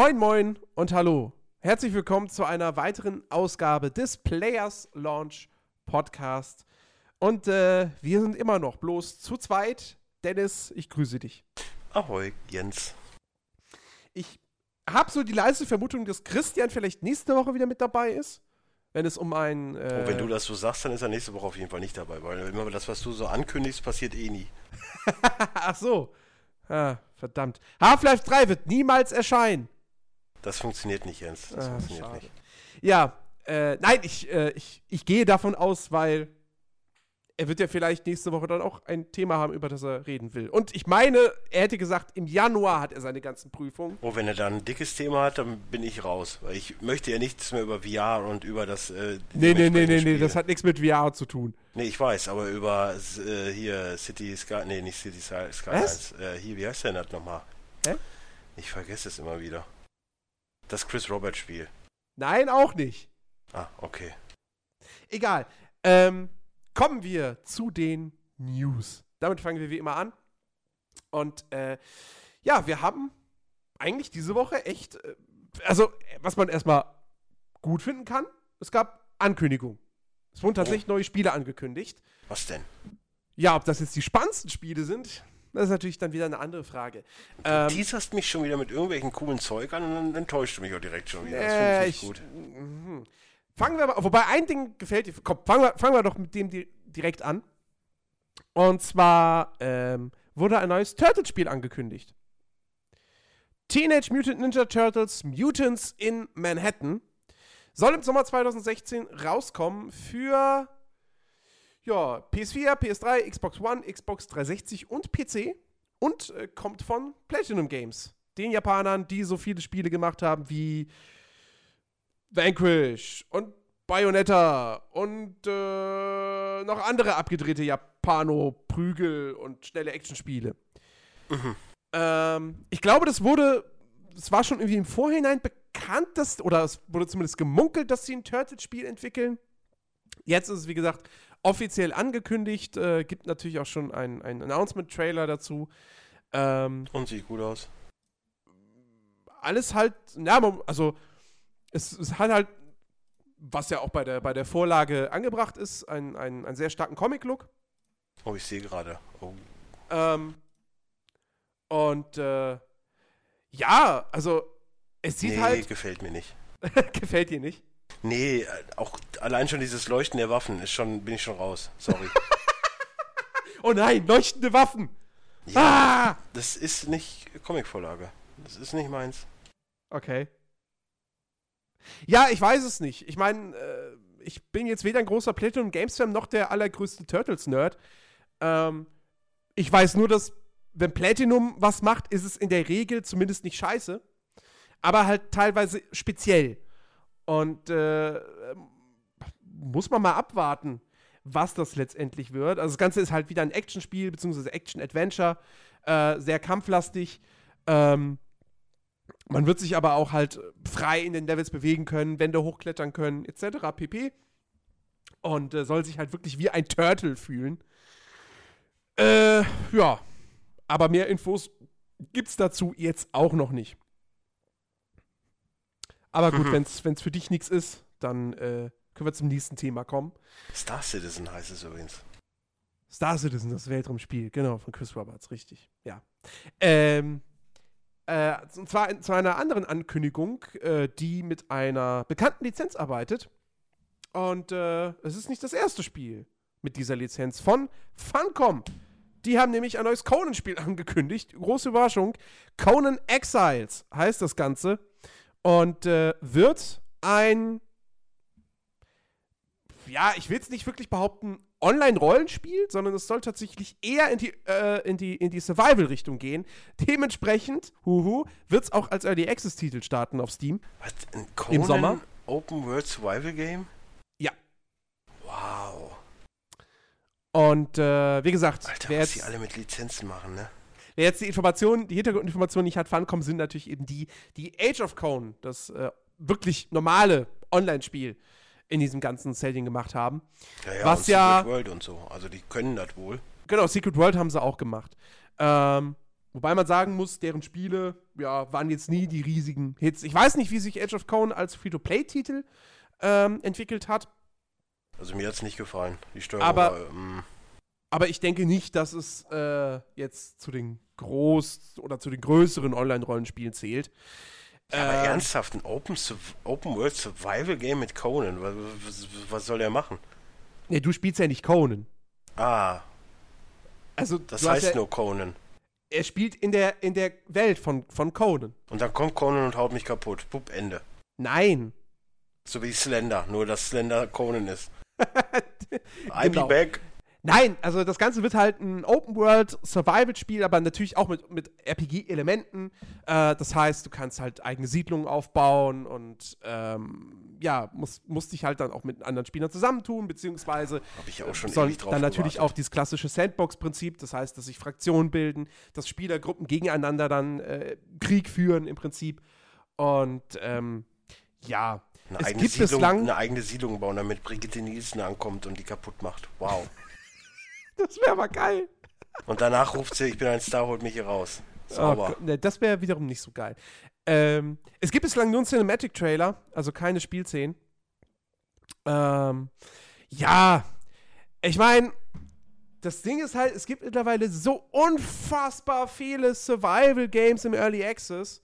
Moin, moin und hallo. Herzlich willkommen zu einer weiteren Ausgabe des Players Launch Podcast. Und äh, wir sind immer noch bloß zu zweit. Dennis, ich grüße dich. Ahoi, Jens. Ich habe so die leise Vermutung, dass Christian vielleicht nächste Woche wieder mit dabei ist. Wenn es um ein. Äh oh, wenn du das so sagst, dann ist er nächste Woche auf jeden Fall nicht dabei, weil immer das, was du so ankündigst, passiert eh nie. Ach so. Ah, verdammt. Half-Life 3 wird niemals erscheinen. Das funktioniert nicht, Jens. Das ah, funktioniert schade. nicht. Ja, äh, nein, ich, äh, ich, ich gehe davon aus, weil er wird ja vielleicht nächste Woche dann auch ein Thema haben, über das er reden will. Und ich meine, er hätte gesagt, im Januar hat er seine ganzen Prüfungen. Oh, wenn er dann ein dickes Thema hat, dann bin ich raus. Weil ich möchte ja nichts mehr über VR und über das. Äh, nee, nee, nee, nee, nee, das hat nichts mit VR zu tun. Nee, ich weiß, aber über äh, hier City Sky. Nee, nicht City Skylines. Äh, hier, wie heißt der denn das nochmal? Hä? Ich vergesse es immer wieder. Das Chris Roberts Spiel. Nein, auch nicht. Ah, okay. Egal. Ähm kommen wir zu den News. Damit fangen wir wie immer an. Und äh, ja, wir haben eigentlich diese Woche echt, äh, also was man erstmal gut finden kann, es gab Ankündigungen. Es wurden tatsächlich oh. neue Spiele angekündigt. Was denn? Ja, ob das jetzt die spannendsten Spiele sind, das ist natürlich dann wieder eine andere Frage. Du ähm, teaserst mich schon wieder mit irgendwelchen coolen Zeug an und dann enttäuscht du mich auch direkt schon wieder. Das finde ich, ich gut. Mh. Fangen wir mal, wobei ein Ding gefällt dir. Komm, fangen wir, fangen wir doch mit dem direkt an. Und zwar ähm, wurde ein neues Turtles-Spiel angekündigt. Teenage Mutant Ninja Turtles Mutants in Manhattan soll im Sommer 2016 rauskommen für ja, PS4, PS3, Xbox One, Xbox 360 und PC und äh, kommt von Platinum Games, den Japanern, die so viele Spiele gemacht haben wie Vanquish und Bayonetta und äh, noch andere abgedrehte Japano-Prügel und schnelle Actionspiele. Mhm. Ähm, ich glaube, das wurde, es war schon irgendwie im Vorhinein bekannt, dass, oder es wurde zumindest gemunkelt, dass sie ein Turtle-Spiel entwickeln. Jetzt ist es, wie gesagt, offiziell angekündigt. Äh, gibt natürlich auch schon einen Announcement-Trailer dazu. Ähm, und sieht gut aus. Alles halt, ja, also es, es, hat halt, was ja auch bei der, bei der Vorlage angebracht ist, einen, einen, einen sehr starken Comic-Look. Oh, ich sehe gerade. Oh. Ähm, und äh, ja, also es sieht nee, halt. gefällt mir nicht. gefällt dir nicht? Nee, auch allein schon dieses Leuchten der Waffen ist schon, bin ich schon raus. Sorry. oh nein, leuchtende Waffen! Ja, ah! das ist nicht Comicvorlage. Das ist nicht meins. Okay. Ja, ich weiß es nicht. Ich meine, äh, ich bin jetzt weder ein großer Platinum Games Fan noch der allergrößte Turtles-Nerd. Ähm, ich weiß nur, dass, wenn Platinum was macht, ist es in der Regel zumindest nicht scheiße. Aber halt teilweise speziell. Und äh, muss man mal abwarten, was das letztendlich wird. Also das Ganze ist halt wieder ein Actionspiel, beziehungsweise Action-Adventure. Äh, sehr kampflastig. Ähm, man wird sich aber auch halt frei in den Levels bewegen können, Wände hochklettern können, etc. pp. Und äh, soll sich halt wirklich wie ein Turtle fühlen. Äh, ja. Aber mehr Infos gibt's dazu jetzt auch noch nicht. Aber gut, mhm. wenn es für dich nichts ist, dann äh, können wir zum nächsten Thema kommen. Star Citizen heißt es übrigens. Star Citizen, das Weltraumspiel, genau, von Chris Roberts, richtig. Ja. Ähm, äh, und zwar zu einer anderen Ankündigung, äh, die mit einer bekannten Lizenz arbeitet. Und äh, es ist nicht das erste Spiel mit dieser Lizenz von Funcom. Die haben nämlich ein neues Conan-Spiel angekündigt. Große Überraschung. Conan Exiles heißt das Ganze. Und äh, wird ein ja, ich will es nicht wirklich behaupten, Online-Rollenspiel, sondern es soll tatsächlich eher in die, äh, in die, in die Survival-Richtung gehen. Dementsprechend, huhu, wird es auch als Early Access-Titel starten auf Steam. Was, ein Conan Im Sommer. Open World Survival Game? Ja. Wow. Und äh, wie gesagt, Alter, wer was jetzt, die alle mit Lizenzen machen, ne? Wer jetzt die Informationen, die Hintergrundinformationen nicht hat, Funcom sind natürlich eben die, die Age of Cone, das äh, wirklich normale Online-Spiel, in diesem ganzen Setting gemacht haben. Ja, ja, was ja, Secret World und so. Also die können das wohl. Genau, Secret World haben sie auch gemacht. Ähm, Wobei man sagen muss, deren Spiele ja, waren jetzt nie die riesigen Hits. Ich weiß nicht, wie sich Edge of Cone als Free-to-Play-Titel ähm, entwickelt hat. Also mir hat es nicht gefallen. Die Steuerung aber, war, ähm, aber ich denke nicht, dass es äh, jetzt zu den groß oder zu den größeren Online-Rollenspielen zählt. Ja, aber äh, ernsthaft, ein Open, Open World Survival Game mit Conan, was, was, was soll der machen? Nee, du spielst ja nicht Conan. Ah. Also, das heißt ja, nur Conan. Er spielt in der, in der Welt von, von Conan. Und dann kommt Conan und haut mich kaputt. Pup, Ende. Nein. So wie Slender, nur dass Slender Conan ist. I genau. be back. Nein, also das Ganze wird halt ein Open-World-Survival-Spiel, aber natürlich auch mit, mit RPG-Elementen. Äh, das heißt, du kannst halt eigene Siedlungen aufbauen und ähm, ja, musst, musst dich halt dann auch mit anderen Spielern zusammentun, beziehungsweise Hab ich auch schon soll dann natürlich gewartet. auch dieses klassische Sandbox-Prinzip, das heißt, dass sich Fraktionen bilden, dass Spielergruppen gegeneinander dann äh, Krieg führen im Prinzip. Und ähm, ja, eine es gibt Siedlung, bislang eine eigene Siedlung bauen, damit Brigitte Nielsen ankommt und die kaputt macht. Wow. Das wäre aber geil. Und danach ruft sie, ich bin ein Star, holt mich hier raus. Sauber. Oh, ne, das wäre wiederum nicht so geil. Ähm, es gibt bislang nur einen Cinematic-Trailer, also keine Spielszenen. Ähm, ja, ich meine, das Ding ist halt, es gibt mittlerweile so unfassbar viele Survival-Games im Early Access,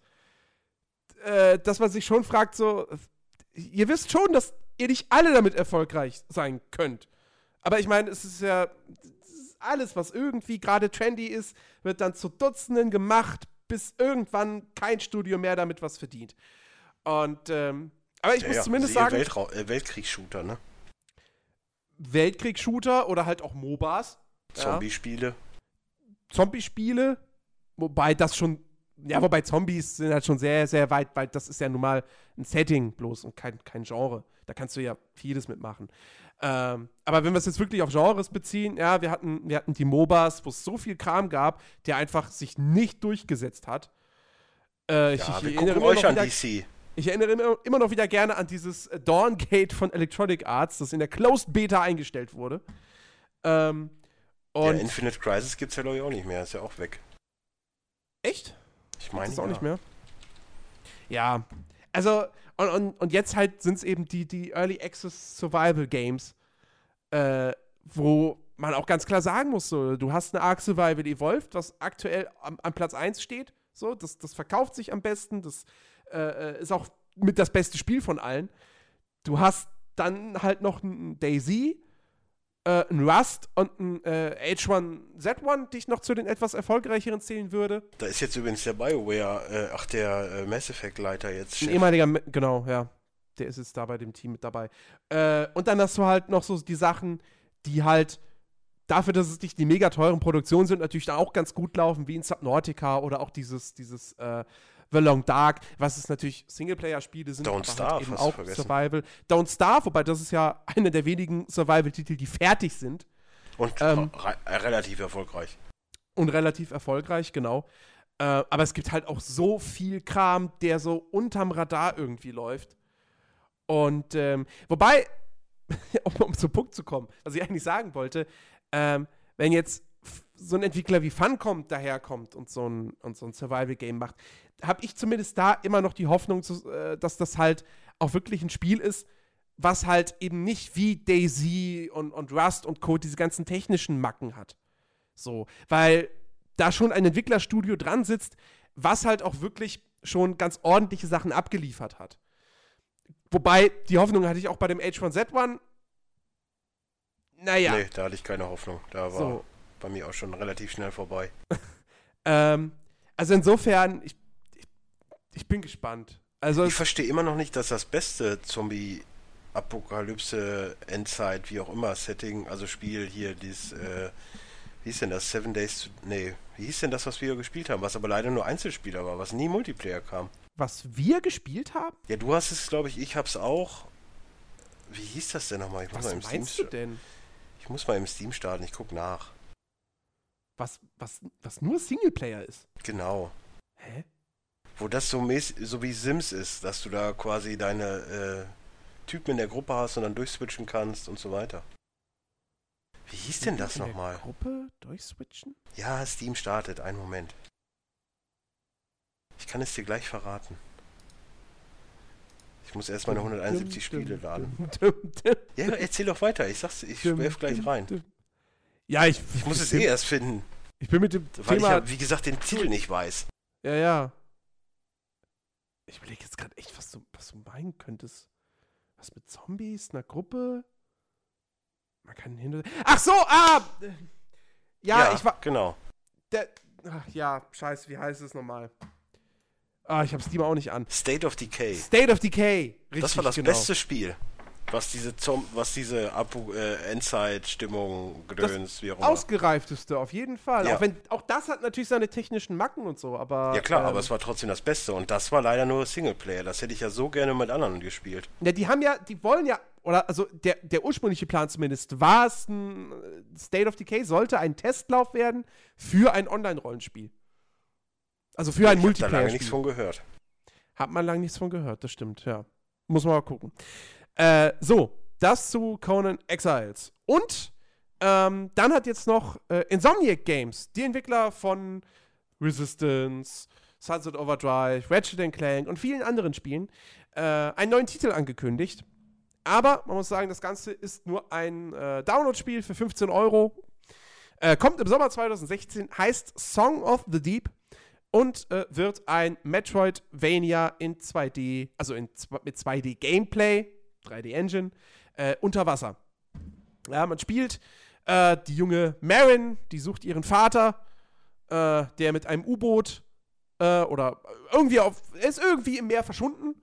äh, dass man sich schon fragt, so, ihr wisst schon, dass ihr nicht alle damit erfolgreich sein könnt. Aber ich meine, es ist ja, alles, was irgendwie gerade trendy ist, wird dann zu Dutzenden gemacht, bis irgendwann kein Studio mehr damit was verdient. Und, ähm, aber ich ja, muss ja, zumindest sagen. Weltra äh, Weltkriegsshooter, ne? Weltkriegsshooter oder halt auch MOBAs. Zombie-Spiele. Ja. Zombie-Spiele, wobei das schon, ja, wobei Zombies sind halt schon sehr, sehr weit, weit, das ist ja nun mal ein Setting bloß und kein, kein Genre. Da kannst du ja vieles mitmachen. Ähm, aber wenn wir es jetzt wirklich auf Genres beziehen, ja, wir hatten, wir hatten die MOBAs, wo es so viel Kram gab, der einfach sich nicht durchgesetzt hat. Äh, ja, ich, ich erinnere euch an wieder, DC. Ich erinnere immer noch wieder gerne an dieses Dawngate von Electronic Arts, das in der Closed Beta eingestellt wurde. Ähm, und ja, Infinite Crisis gibt es ja glaube ich auch nicht mehr, ist ja auch weg. Echt? Ich meine es auch ja. nicht mehr. Ja, also und, und, und jetzt halt sind es eben die, die Early Access Survival Games, äh, wo man auch ganz klar sagen muss, so, du hast eine Ark Survival Evolved, was aktuell am, am Platz 1 steht. So, das, das verkauft sich am besten, das äh, äh, ist auch mit das beste Spiel von allen. Du hast dann halt noch ein Daisy, äh, ein Rust und ein äh, H1Z1, die ich noch zu den etwas erfolgreicheren zählen würde. Da ist jetzt übrigens der BioWare, äh, ach, der äh, Mass Effect-Leiter jetzt. Chef. Ein ehemaliger, genau, ja. Der ist jetzt da bei dem Team mit dabei. Äh, und dann hast du halt noch so die Sachen, die halt dafür, dass es nicht die mega teuren Produktionen sind, natürlich da auch ganz gut laufen, wie in Subnautica oder auch dieses, dieses äh, The Long Dark, was es natürlich Singleplayer-Spiele sind, Don't aber Starve, halt eben auch Survival. Don't Starve, wobei das ist ja einer der wenigen Survival-Titel, die fertig sind. Und ähm, relativ erfolgreich. Und relativ erfolgreich, genau. Äh, aber es gibt halt auch so viel Kram, der so unterm Radar irgendwie läuft. Und ähm, wobei, um, um zum Punkt zu kommen, was ich eigentlich sagen wollte, ähm, wenn jetzt so ein Entwickler wie Funcom daherkommt und so ein, und so ein Survival-Game macht, habe ich zumindest da immer noch die Hoffnung, äh, dass das halt auch wirklich ein Spiel ist, was halt eben nicht wie Daisy und, und Rust und Co. diese ganzen technischen Macken hat. So, weil da schon ein Entwicklerstudio dran sitzt, was halt auch wirklich schon ganz ordentliche Sachen abgeliefert hat. Wobei, die Hoffnung hatte ich auch bei dem H1Z1. Naja. Nee, da hatte ich keine Hoffnung. Da war so. Bei mir auch schon relativ schnell vorbei. ähm, also insofern, ich ich bin gespannt. Also ich verstehe immer noch nicht, dass das beste Zombie Apokalypse, Endzeit, wie auch immer, Setting, also Spiel hier, dieses, äh, wie hieß denn das? Seven Days to, nee, wie hieß denn das, was wir gespielt haben, was aber leider nur Einzelspieler war, was nie Multiplayer kam. Was wir gespielt haben? Ja, du hast es, glaube ich, ich hab's auch. Wie hieß das denn nochmal? Ich was meinst Steam du denn? Ich muss mal im Steam starten, ich guck nach. Was, was, was nur Singleplayer ist? Genau. Hä? wo das so, so wie Sims ist, dass du da quasi deine äh, Typen in der Gruppe hast und dann durchswitchen kannst und so weiter. Wie hieß denn das nochmal? Gruppe durchswitchen? Ja, Steam startet, einen Moment. Ich kann es dir gleich verraten. Ich muss erst meine 171 Spiele laden. Ja, erzähl doch weiter. Ich sag's, ich werf gleich rein. Ja, ich, Ich muss es eh erst finden, Ich bin mit dem weil ich Thema. ja, wie gesagt, den Titel nicht weiß. ja, ja. Ich überlege jetzt gerade echt, was du, was du meinen könntest. Was mit Zombies, einer Gruppe? Man kann hinter. Ach so, ah! äh, Ja, ich war. Genau. Der, ach, ja, scheiße, wie heißt es nochmal? Ah, ich hab's Steam auch nicht an. State of Decay. State of Decay. Richtig, das war das genau. beste Spiel, was diese, Zom was diese Apo äh, Endzeit-Stimmung, Gedöns, wie auch immer. Ausgereifteste, auf jeden Fall. Ja. Auch, wenn, auch das hat natürlich seine technischen Macken und so, aber. Ja klar, ähm, aber es war trotzdem das Beste und das war leider nur Singleplayer. Das hätte ich ja so gerne mit anderen gespielt. Ja, die haben ja, die wollen ja, oder also der, der ursprüngliche Plan zumindest war es, ein äh, State of Decay sollte ein Testlauf werden für ein Online-Rollenspiel. Also für ein ich habe da lange nichts von gehört. Hat man lange nichts von gehört, das stimmt, ja. Muss man mal gucken. Äh, so, das zu Conan Exiles. Und ähm, dann hat jetzt noch äh, Insomniac Games, die Entwickler von Resistance, Sunset Overdrive, Ratchet Clank und vielen anderen Spielen, äh, einen neuen Titel angekündigt. Aber man muss sagen, das Ganze ist nur ein äh, Download-Spiel für 15 Euro. Äh, kommt im Sommer 2016, heißt Song of the Deep und äh, wird ein Metroidvania in 2D, also in, mit 2D Gameplay, 3D Engine, äh, unter Wasser. Ja, man spielt äh, die junge Marin, die sucht ihren Vater, äh, der mit einem U-Boot äh, oder irgendwie auf, ist irgendwie im Meer verschwunden.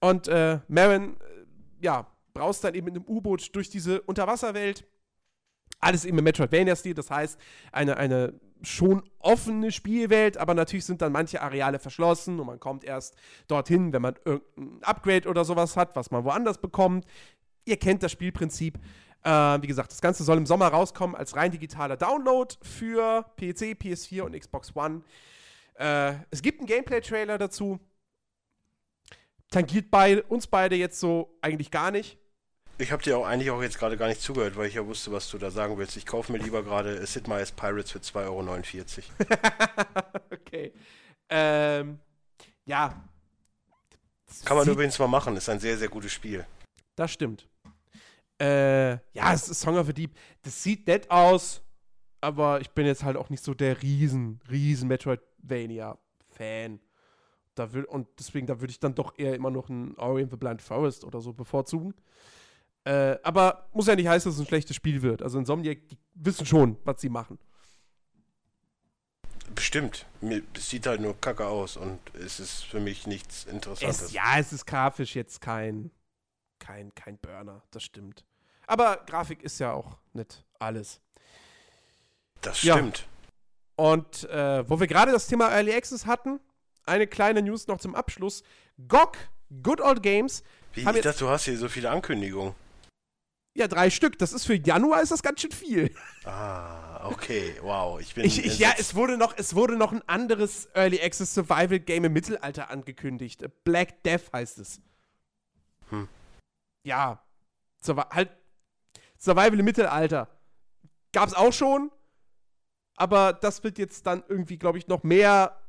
Und äh, Marin, äh, ja, braust dann eben mit einem U-Boot durch diese Unterwasserwelt. Alles im Metroidvania-Stil, das heißt, eine, eine schon offene Spielwelt, aber natürlich sind dann manche Areale verschlossen und man kommt erst dorthin, wenn man irgendein Upgrade oder sowas hat, was man woanders bekommt. Ihr kennt das Spielprinzip. Äh, wie gesagt, das Ganze soll im Sommer rauskommen als rein digitaler Download für PC, PS4 und Xbox One. Äh, es gibt einen Gameplay-Trailer dazu. Tangiert bei uns beide jetzt so eigentlich gar nicht. Ich habe dir auch eigentlich auch jetzt gerade gar nicht zugehört, weil ich ja wusste, was du da sagen willst. Ich kaufe mir lieber gerade Sid Meier's Pirates für 2,49 Euro. okay. Ähm, ja. Kann man Sieht- übrigens mal machen, ist ein sehr, sehr gutes Spiel. Das stimmt. Äh, ja, es ist Song of the Deep. Das sieht nett aus, aber ich bin jetzt halt auch nicht so der riesen, riesen Metroidvania-Fan. Da will, und deswegen, da würde ich dann doch eher immer noch ein Ori and the Blind Forest oder so bevorzugen. Äh, aber muss ja nicht heißen, dass es ein schlechtes Spiel wird. Also Insomniac, die wissen schon, was sie machen. Bestimmt. Es sieht halt nur kacke aus und es ist für mich nichts Interessantes. Es, ja, es ist grafisch jetzt kein, kein, kein Burner, das stimmt. Aber Grafik ist ja auch nicht alles. Das Ja. stimmt. Und äh, wo wir gerade das Thema Early Access hatten, eine kleine News noch zum Abschluss. GOG, Good Old Games, Wie, ich dachte, du hast hier so viele Ankündigungen. Ja, drei Stück. Das ist für Januar ist das ganz schön viel. Ah, okay, wow. Ich bin Ich, ich, ja, es wurde, noch, es wurde noch ein anderes Early Access Survival Game im Mittelalter angekündigt. Black Death heißt es. Hm. Ja, Survi halt Survival im Mittelalter. Gab's auch schon, aber das wird jetzt dann irgendwie, glaube ich, noch mehr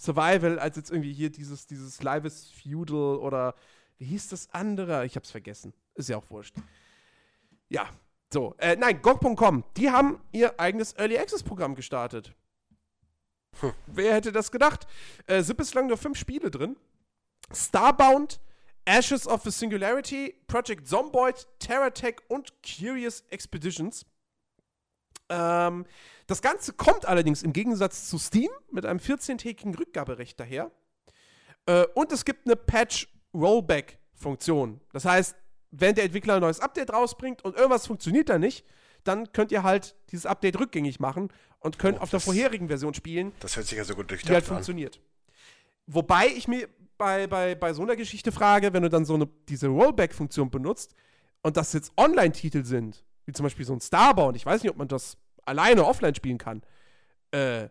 Survival als jetzt irgendwie hier dieses, dieses Lives Feudal oder wie hieß das andere? Ich hab's vergessen. Ist ja auch wurscht. Ja, so. Äh, nein, GOG.com, die haben ihr eigenes Early Access Programm gestartet. Hm. Wer hätte das gedacht? Äh, sind bislang nur fünf Spiele drin. Starbound, Ashes of the Singularity, Project Zomboid, TerraTech und Curious Expeditions. Ähm, das Ganze kommt allerdings im Gegensatz zu Steam mit einem 14-tägigen Rückgaberecht daher. Äh, und es gibt eine Patch-Rollback-Funktion. Das heißt, wenn der Entwickler ein neues Update rausbringt und irgendwas funktioniert da nicht, dann könnt ihr halt dieses Update rückgängig machen und könnt Oh, auf der das- vorherigen Version spielen, Das hört sich ja so gut die halt durchdacht an. funktioniert. Wobei ich mir bei, bei, bei so einer Geschichte frage, wenn du dann so eine, diese Rollback-Funktion benutzt und das jetzt Online-Titel sind, wie zum Beispiel so ein Starbound, ich weiß nicht, ob man das alleine offline spielen kann, äh,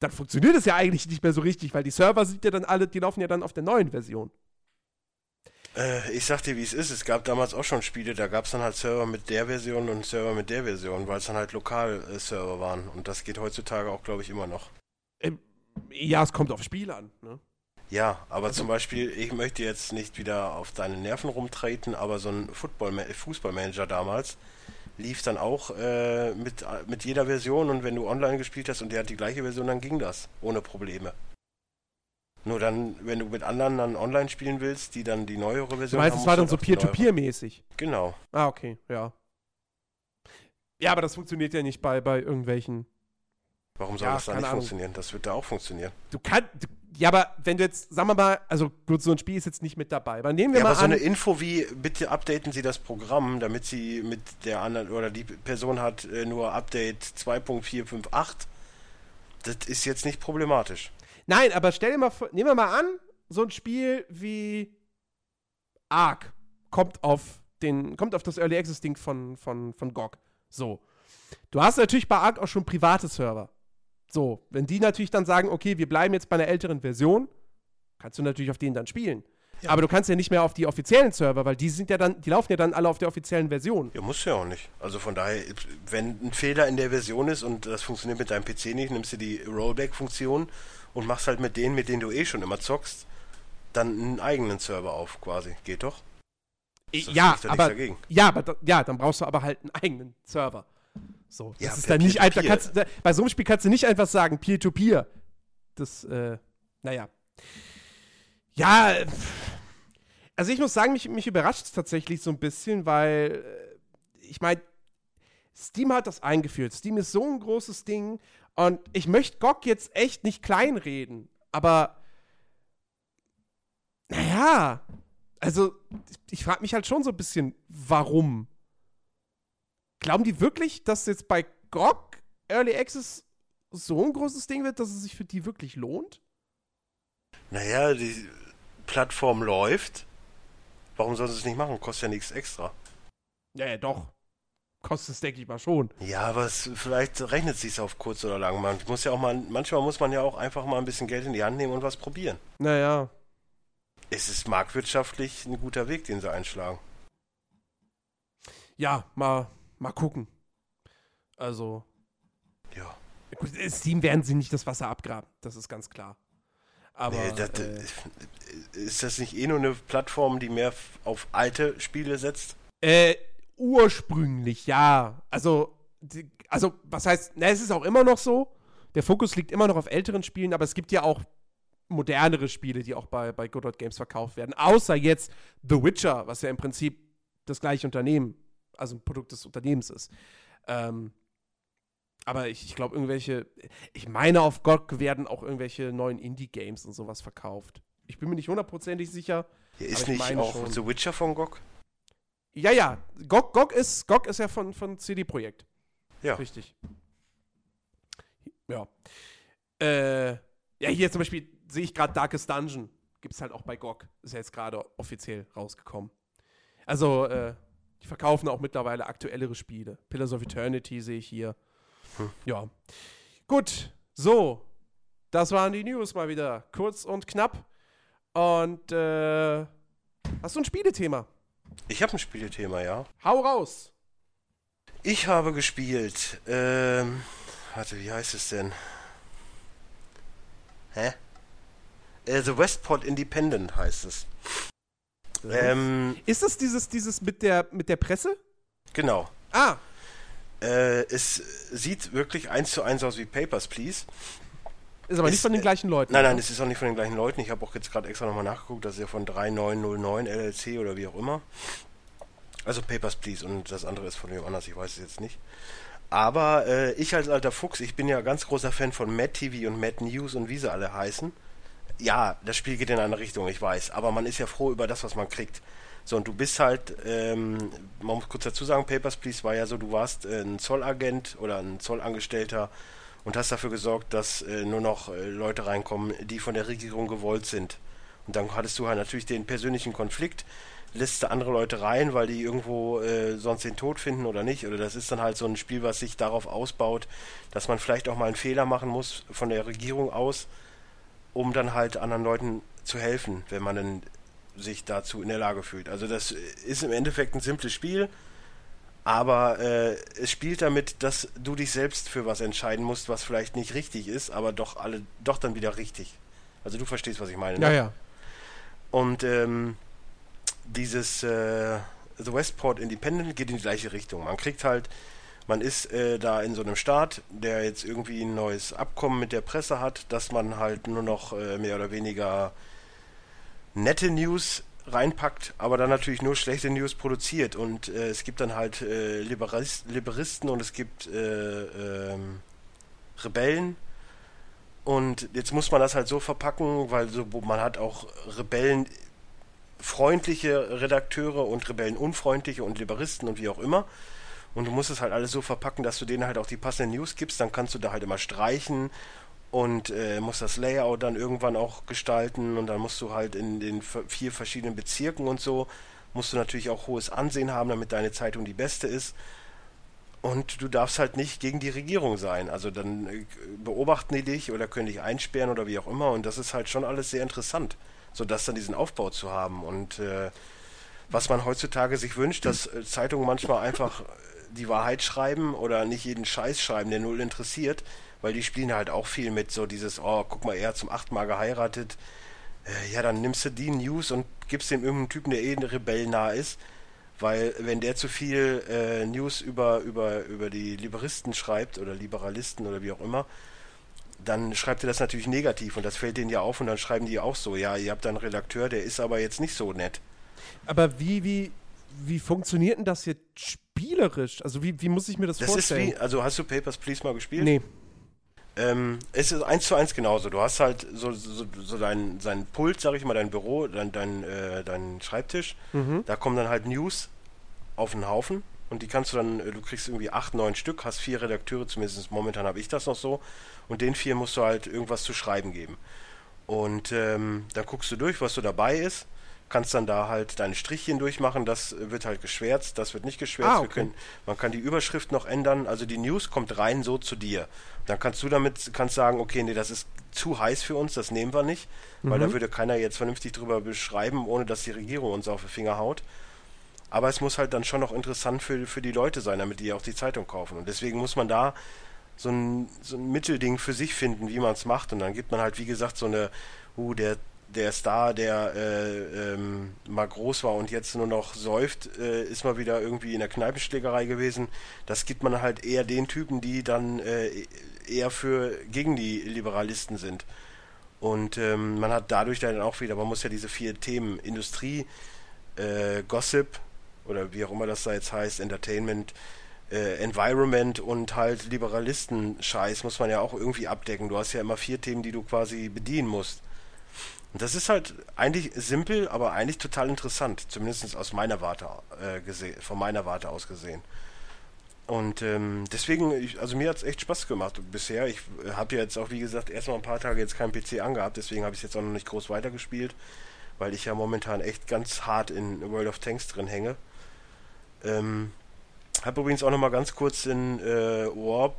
dann funktioniert es ja eigentlich nicht mehr so richtig, weil die Server sind ja dann alle, die laufen ja dann auf der neuen Version. Äh, ich sag dir, wie es ist. Es gab damals auch schon Spiele, da gab es dann halt Server mit der Version und Server mit der Version, weil es dann halt Lokal-Server waren. Und das geht heutzutage auch, glaube ich, immer noch. Ja, es kommt aufs Spiel an. Ne? Ja, aber also, zum Beispiel, ich möchte jetzt nicht wieder auf deine Nerven rumtreten, aber so ein Fußballmanager damals lief dann auch äh, mit, mit jeder Version und wenn du online gespielt hast und der hat die gleiche Version, dann ging das ohne Probleme. Nur dann, wenn du mit anderen dann online spielen willst, die dann die neuere Version du meinst, haben. es war dann so Peer-to-Peer-mäßig. Genau. Ah, okay, ja. Ja, aber das funktioniert ja nicht bei, bei irgendwelchen. Warum soll ja, das da nicht Ahnung. funktionieren? Das wird da auch funktionieren. Du kannst. Ja, aber wenn du jetzt, sagen wir mal, also gut, so ein Spiel ist jetzt nicht mit dabei. Aber nehmen wir ja, mal aber so an, eine Info wie, bitte updaten Sie das Programm, damit Sie mit der anderen, oder die Person hat äh, nur Update 2.458, das ist jetzt nicht problematisch. Nein, aber stell dir mal vor, nehmen wir mal an, so ein Spiel wie Ark kommt auf den, kommt auf das Early Access Ding von, von, von GOG. So. Du hast natürlich bei Ark auch schon private Server. So, wenn die natürlich dann sagen, okay, wir bleiben jetzt bei einer älteren Version, kannst du natürlich auf denen dann spielen. Ja. Aber du kannst ja nicht mehr auf die offiziellen Server, weil die sind ja dann, die laufen ja dann alle auf der offiziellen Version. Ja, muss ja auch nicht. Also von daher, wenn ein Fehler in der Version ist und das funktioniert mit deinem PC nicht, nimmst du die Rollback-Funktion und machst halt mit denen, mit denen du eh schon immer zockst, dann einen eigenen Server auf, quasi. Geht doch? ja, aber, ja, aber ja, dann brauchst du aber halt einen eigenen Server. So, das ja, ist dann nicht einfach, kannst, bei so einem Spiel kannst du nicht einfach sagen Peer-to-Peer. -Peer. Das, äh, naja. Ja, also ich muss sagen, mich, mich überrascht es tatsächlich so ein bisschen, weil äh, ich meine, Steam hat das eingeführt. Steam ist so ein großes Ding und ich möchte GOG jetzt echt nicht kleinreden, aber naja, also ich frage mich halt schon so ein bisschen, warum? Glauben die wirklich, dass jetzt bei GOG Early Access so ein großes Ding wird, dass es sich für die wirklich lohnt? Naja, die Plattform läuft. Warum sollen sie es nicht machen? Kostet ja nichts extra. Ja, ja, doch. Kostet es, denke ich mal, schon. Ja, aber es, vielleicht rechnet es sich auf kurz oder lang. Man muss ja auch mal, manchmal muss man ja auch einfach mal ein bisschen Geld in die Hand nehmen und was probieren. Naja. Es ist marktwirtschaftlich ein guter Weg, den sie einschlagen. Ja, mal, mal gucken. Also. Ja. Steam werden sie nicht das Wasser abgraben, das ist ganz klar. Aber. Nee, das, äh, ist das nicht eh nur eine Plattform, die mehr auf alte Spiele setzt? Äh, ursprünglich, ja. Also, die, also, was heißt, na, es ist auch immer noch so. Der Fokus liegt immer noch auf älteren Spielen, aber es gibt ja auch modernere Spiele, die auch bei, bei Good Old Games verkauft werden. Außer jetzt The Witcher, was ja im Prinzip das gleiche Unternehmen also ein Produkt des Unternehmens ist. Ähm, aber ich, ich glaube, irgendwelche, ich meine, auf GOG werden auch irgendwelche neuen Indie-Games und sowas verkauft. Ich bin mir nicht hundertprozentig sicher. Ja, ist nicht auch schon. The Witcher von GOG? Ja, ja. GOG, GOG, ist, GOG ist ja von, von CD Projekt. Ja. Richtig. Ja. Äh, ja, hier zum Beispiel sehe ich gerade Darkest Dungeon. Gibt es halt auch bei GOG. Ist ja jetzt gerade offiziell rausgekommen. Also, äh, die verkaufen auch mittlerweile aktuellere Spiele. Pillars of Eternity sehe ich hier. Hm. Ja. Gut, so. Das waren die News mal wieder. Kurz und knapp. Und äh, hast du ein Spielethema? Ich habe ein Spielethema, ja. Hau raus. Ich habe gespielt. Ähm, warte, wie heißt es denn? Hä? Äh, The Westport Independent heißt es. Ähm, ist das dieses, dieses mit der, mit der Presse? Genau. Ah. Äh, es sieht wirklich eins zu eins aus wie Papers, Please. Ist aber es, nicht von den gleichen Leuten. Nein, nein, oder? es ist auch nicht von den gleichen Leuten. Ich habe auch jetzt gerade extra nochmal nachgeguckt, das ist ja von 3909 LLC oder wie auch immer. Also Papers, Please und das andere ist von wem anders, ich weiß es jetzt nicht. Aber äh, ich als alter Fuchs, ich bin ja ganz großer Fan von Mad TV und Mad News und wie sie alle heißen ja, das Spiel geht in eine Richtung, ich weiß, aber man ist ja froh über das, was man kriegt. So, und du bist halt, ähm, man muss kurz dazu sagen, Papers, Please war ja so, du warst äh, ein Zollagent oder ein Zollangestellter und hast dafür gesorgt, dass äh, nur noch äh, Leute reinkommen, die von der Regierung gewollt sind. Und dann hattest du halt natürlich den persönlichen Konflikt, lässt du andere Leute rein, weil die irgendwo äh, sonst den Tod finden oder nicht. Oder das ist dann halt so ein Spiel, was sich darauf ausbaut, dass man vielleicht auch mal einen Fehler machen muss von der Regierung aus um dann halt anderen Leuten zu helfen, wenn man dann sich dazu in der Lage fühlt. Also das ist im Endeffekt ein simples Spiel, Aber äh, es spielt damit, dass du dich selbst für was entscheiden musst, was vielleicht nicht richtig ist, aber doch alle, doch dann wieder richtig. Also du verstehst, was ich meine. Ne? Ja, ja. Und ähm, dieses äh, The Westport Independent geht in die gleiche Richtung. Man kriegt halt, man ist äh, da in so einem Staat, der jetzt irgendwie ein neues Abkommen mit der Presse hat, dass man halt nur noch äh, mehr oder weniger nette News reinpackt, aber dann natürlich nur schlechte News produziert. Und äh, es gibt dann halt äh, Liberalist, Liberisten und es gibt äh, ähm, Rebellen. Und jetzt muss man das halt so verpacken, weil so, man hat auch Rebellen freundliche Redakteure und rebellenunfreundliche und Liberisten und wie auch immer. Und du musst es halt alles so verpacken, dass du denen halt auch die passenden News gibst. Dann kannst du da halt immer streichen und äh, musst das Layout dann irgendwann auch gestalten. Und dann musst du halt in den vier verschiedenen Bezirken und so, musst du natürlich auch hohes Ansehen haben, damit deine Zeitung die beste ist. Und du darfst halt nicht gegen die Regierung sein. Also dann äh, beobachten die dich oder können dich einsperren oder wie auch immer. Und das ist halt schon alles sehr interessant so das dann diesen Aufbau zu haben. Und äh, was man heutzutage sich wünscht, dass äh, Zeitungen manchmal einfach äh, die Wahrheit schreiben oder nicht jeden Scheiß schreiben, der null interessiert, weil die spielen halt auch viel mit so dieses, oh, guck mal, er hat zum achten Mal geheiratet. Äh, ja, dann nimmst du die News und gibst dem irgendeinen Typen, der eh ein Rebell nah ist. Weil wenn der zu viel äh, News über, über, über die Liberisten schreibt oder Liberalisten oder wie auch immer, dann schreibt ihr das natürlich negativ und das fällt denen ja auf und dann schreiben die auch so, ja, ihr habt einen Redakteur, der ist aber jetzt nicht so nett. Aber wie, wie, wie funktioniert denn das jetzt spielerisch? Also wie, wie muss ich mir das, das vorstellen? Ist wie, also hast du Papers, Please mal gespielt? Nee. Ähm, es ist eins zu eins genauso. Du hast halt so, so, so deinen sein Pult, sag ich mal, dein Büro, dein, dein, äh, dein Schreibtisch. Mhm. Da kommen dann halt News auf den Haufen und die kannst du dann, äh, du kriegst irgendwie acht, neun Stück, hast vier Redakteure, zumindest momentan habe ich das noch so und den vier musst du halt irgendwas zu schreiben geben. Und ähm, dann guckst du durch, was so dabei ist, kannst dann da halt deine Strichchen durchmachen, das wird halt geschwärzt, das wird nicht geschwärzt. Ah, okay. können, man kann die Überschrift noch ändern, also die News kommt rein so zu dir. Dann kannst du damit kannst sagen, okay, nee, das ist zu heiß für uns, das nehmen wir nicht, mhm. weil da würde keiner jetzt vernünftig drüber beschreiben, ohne dass die Regierung uns auf die Finger haut. Aber es muss halt dann schon noch interessant für, für die Leute sein, damit die auch die Zeitung kaufen. Und deswegen muss man da so ein, so ein Mittelding für sich finden, wie man es macht. Und dann gibt man halt, wie gesagt, so eine, uh, der, der Star, der äh, ähm, mal groß war und jetzt nur noch säuft, äh, ist mal wieder irgendwie in der Kneipenschlägerei gewesen. Das gibt man halt eher den Typen, die dann äh, eher für gegen die Liberalisten sind. Und ähm, man hat dadurch dann auch wieder, man muss ja diese vier Themen Industrie, äh, Gossip oder wie auch immer das da jetzt heißt, Entertainment, äh, Environment und halt Liberalisten-Scheiß muss man ja auch irgendwie abdecken. Du hast ja immer vier Themen, die du quasi bedienen musst. Das ist halt eigentlich simpel, aber eigentlich total interessant, zumindest aus meiner Warte äh, gesehen, von meiner Warte aus gesehen. Und ähm, deswegen, ich, also mir hat es echt Spaß gemacht bisher. Ich habe ja jetzt auch, wie gesagt, erstmal ein paar Tage jetzt keinen PC angehabt, deswegen habe ich es jetzt auch noch nicht groß weitergespielt, weil ich ja momentan echt ganz hart in World of Tanks drin hänge. Ähm, habe übrigens auch noch mal ganz kurz in äh, Warp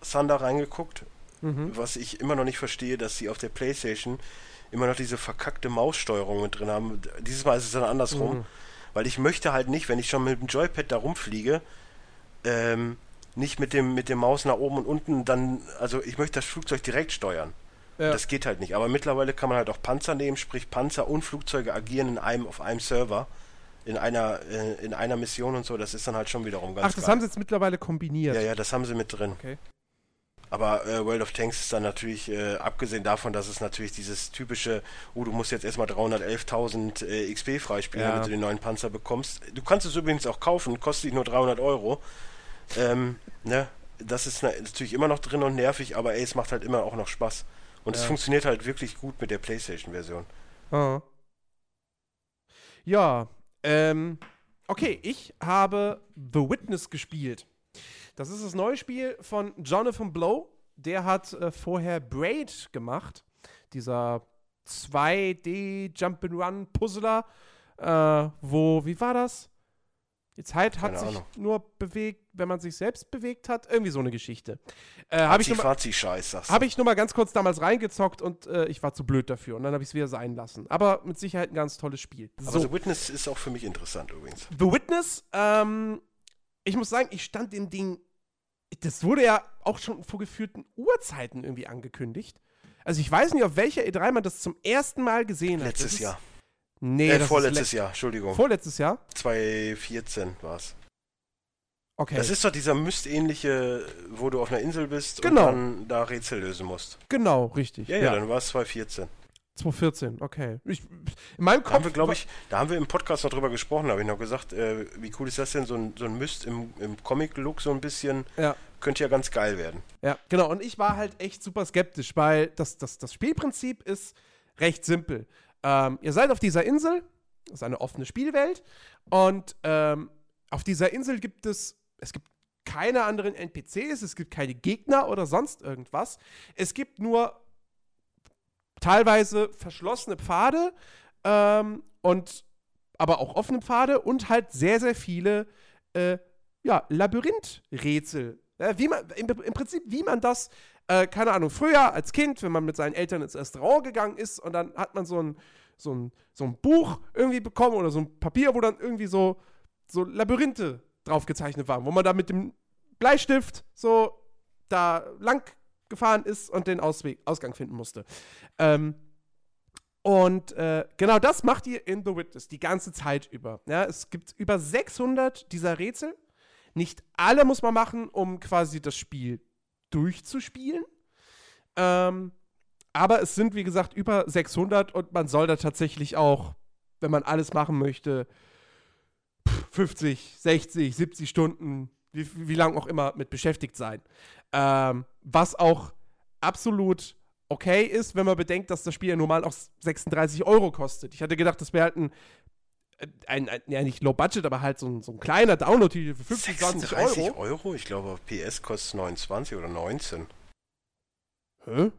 Thunder reingeguckt, mhm. was ich immer noch nicht verstehe, dass sie auf der Playstation immer noch diese verkackte Maussteuerung mit drin haben. Dieses Mal ist es dann andersrum, mhm. weil ich möchte halt nicht, wenn ich schon mit dem Joypad da rumfliege, ähm, nicht mit dem mit dem Maus nach oben und unten dann, also ich möchte das Flugzeug direkt steuern. Ja. Das geht halt nicht. Aber mittlerweile kann man halt auch Panzer nehmen, sprich Panzer und Flugzeuge agieren in einem auf einem Server in einer, äh, in einer Mission und so, das ist dann halt schon wiederum ganz Ach, das geil. haben sie jetzt mittlerweile kombiniert. Ja, ja, das haben sie mit drin. Okay. Aber äh, World of Tanks ist dann natürlich, äh, abgesehen davon, dass es natürlich dieses typische, oh, du musst jetzt erstmal 311.000 äh, XP freispielen, ja. damit du den neuen Panzer bekommst. Du kannst es übrigens auch kaufen, kostet dich nur 300 Euro. Ähm, ne? Das ist natürlich immer noch drin und nervig, aber ey, es macht halt immer auch noch Spaß. Und ja. es funktioniert halt wirklich gut mit der PlayStation-Version. Ah. Ja, ähm, okay, ich habe The Witness gespielt. Das ist das neue Spiel von Jonathan Blow. Der hat äh, vorher Braid gemacht. Dieser 2D Jump'n'Run Puzzler, äh, wo, wie war das? Die Zeit hat sich nur bewegt, wenn man sich selbst bewegt hat. Irgendwie so eine Geschichte. Äh, habe ich, ich nur mal ganz kurz damals reingezockt und äh, ich war zu blöd dafür. Und dann habe ich es wieder sein lassen. Aber mit Sicherheit ein ganz tolles Spiel. Aber so. The Witness ist auch für mich interessant übrigens. The Witness, ähm, ich muss sagen, ich stand dem Ding. Das wurde ja auch schon vor geführten Uhrzeiten irgendwie angekündigt. Also ich weiß nicht, auf welcher E3 man das zum ersten Mal gesehen hat. Letztes Jahr. Nee, äh, vorletztes Jahr, Entschuldigung. Vorletztes Jahr? 2014 war es. Okay. Das ist doch dieser Myst-ähnliche, wo du auf einer Insel bist Genau. und dann da Rätsel lösen musst. genau, richtig. Ja, ja, dann war es 2014. 2014, okay. Ich, in meinem Da Kopf. haben wir, glaube ich, da haben wir im Podcast noch drüber gesprochen, da habe ich noch gesagt, äh, wie cool ist das denn, so ein, so ein Myst im, im Comic-Look so ein bisschen, Ja. könnte ja ganz geil werden. Ja, genau. Und ich war halt echt super skeptisch, weil das, das, das Spielprinzip ist recht simpel. Ähm, ihr seid auf dieser Insel, das ist eine offene Spielwelt, und ähm, auf dieser Insel gibt es, es gibt keine anderen NPCs, es gibt keine Gegner oder sonst irgendwas. Es gibt nur teilweise verschlossene Pfade ähm, und aber auch offene Pfade und halt sehr, sehr viele äh, ja, Labyrinthrätsel. Ja, wie man, im, Im Prinzip, wie man das, äh, keine Ahnung, früher als Kind, wenn man mit seinen Eltern ins Restaurant gegangen ist und dann hat man so ein, so ein, so ein Buch irgendwie bekommen oder so ein Papier, wo dann irgendwie so, so Labyrinthe drauf gezeichnet waren, wo man da mit dem Bleistift so da lang gefahren ist und den Ausweg, Ausgang finden musste. Ähm, und äh, genau das macht ihr in The Witness die ganze Zeit über. Ja, es gibt über 600 dieser Rätsel. Nicht alle muss man machen, um quasi das Spiel durchzuspielen. Ähm, aber es sind, wie gesagt, über 600 und man soll da tatsächlich auch, wenn man alles machen möchte, 50, 60, 70 Stunden, wie, wie lang auch immer, mit beschäftigt sein. Ähm, was auch absolut okay ist, wenn man bedenkt, dass das Spiel ja normal auch 36 Euro kostet. Ich hatte gedacht, das wäre halt ein, ein, ein, ja nicht Low Budget, aber halt so ein, so ein kleiner Download-Titel für 25 36 Euro. Euro? Ich glaube, auf PS kostet es 29 oder 19. Hä?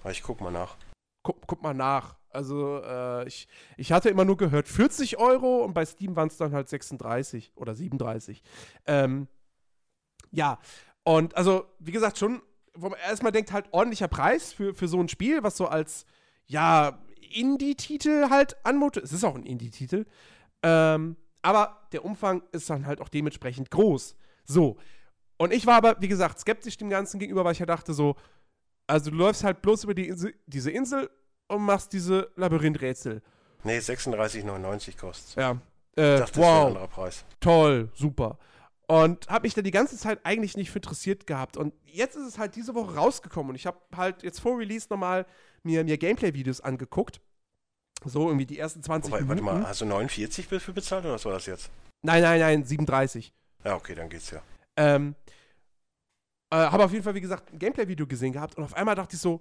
Aber ich guck mal nach. Guck, guck mal nach. Also, äh, ich, ich hatte immer nur gehört 40 Euro und bei Steam waren es dann halt 36 oder 37. Ähm, ja, und also, wie gesagt, schon, wo man erstmal denkt, halt ordentlicher Preis für, für so ein Spiel, was so als, ja, Indie-Titel halt anmutet. Es ist auch ein Indie-Titel. Ähm, aber der Umfang ist dann halt auch dementsprechend groß. So. Und ich war aber, wie gesagt, skeptisch dem Ganzen gegenüber, weil ich ja dachte so, also du läufst halt bloß über die Insel, diese Insel und machst diese Labyrinthrätsel. Nee, 36,99 kostet Ja. Ich Äh, dachte, das wäre ein wow, anderer Preis. toll, super. Und habe mich da die ganze Zeit eigentlich nicht für interessiert gehabt. Und jetzt ist es halt diese Woche rausgekommen und ich habe halt jetzt vor Release nochmal mir, mir Gameplay-Videos angeguckt. So irgendwie die ersten 20 Wobei, warte Minuten. mal, hast du 49 für bezahlt oder was war das jetzt? Nein, nein, nein, 37. Ja, okay, dann geht's ja. Ähm, äh, habe auf jeden Fall, wie gesagt, ein Gameplay-Video gesehen gehabt und auf einmal dachte ich so,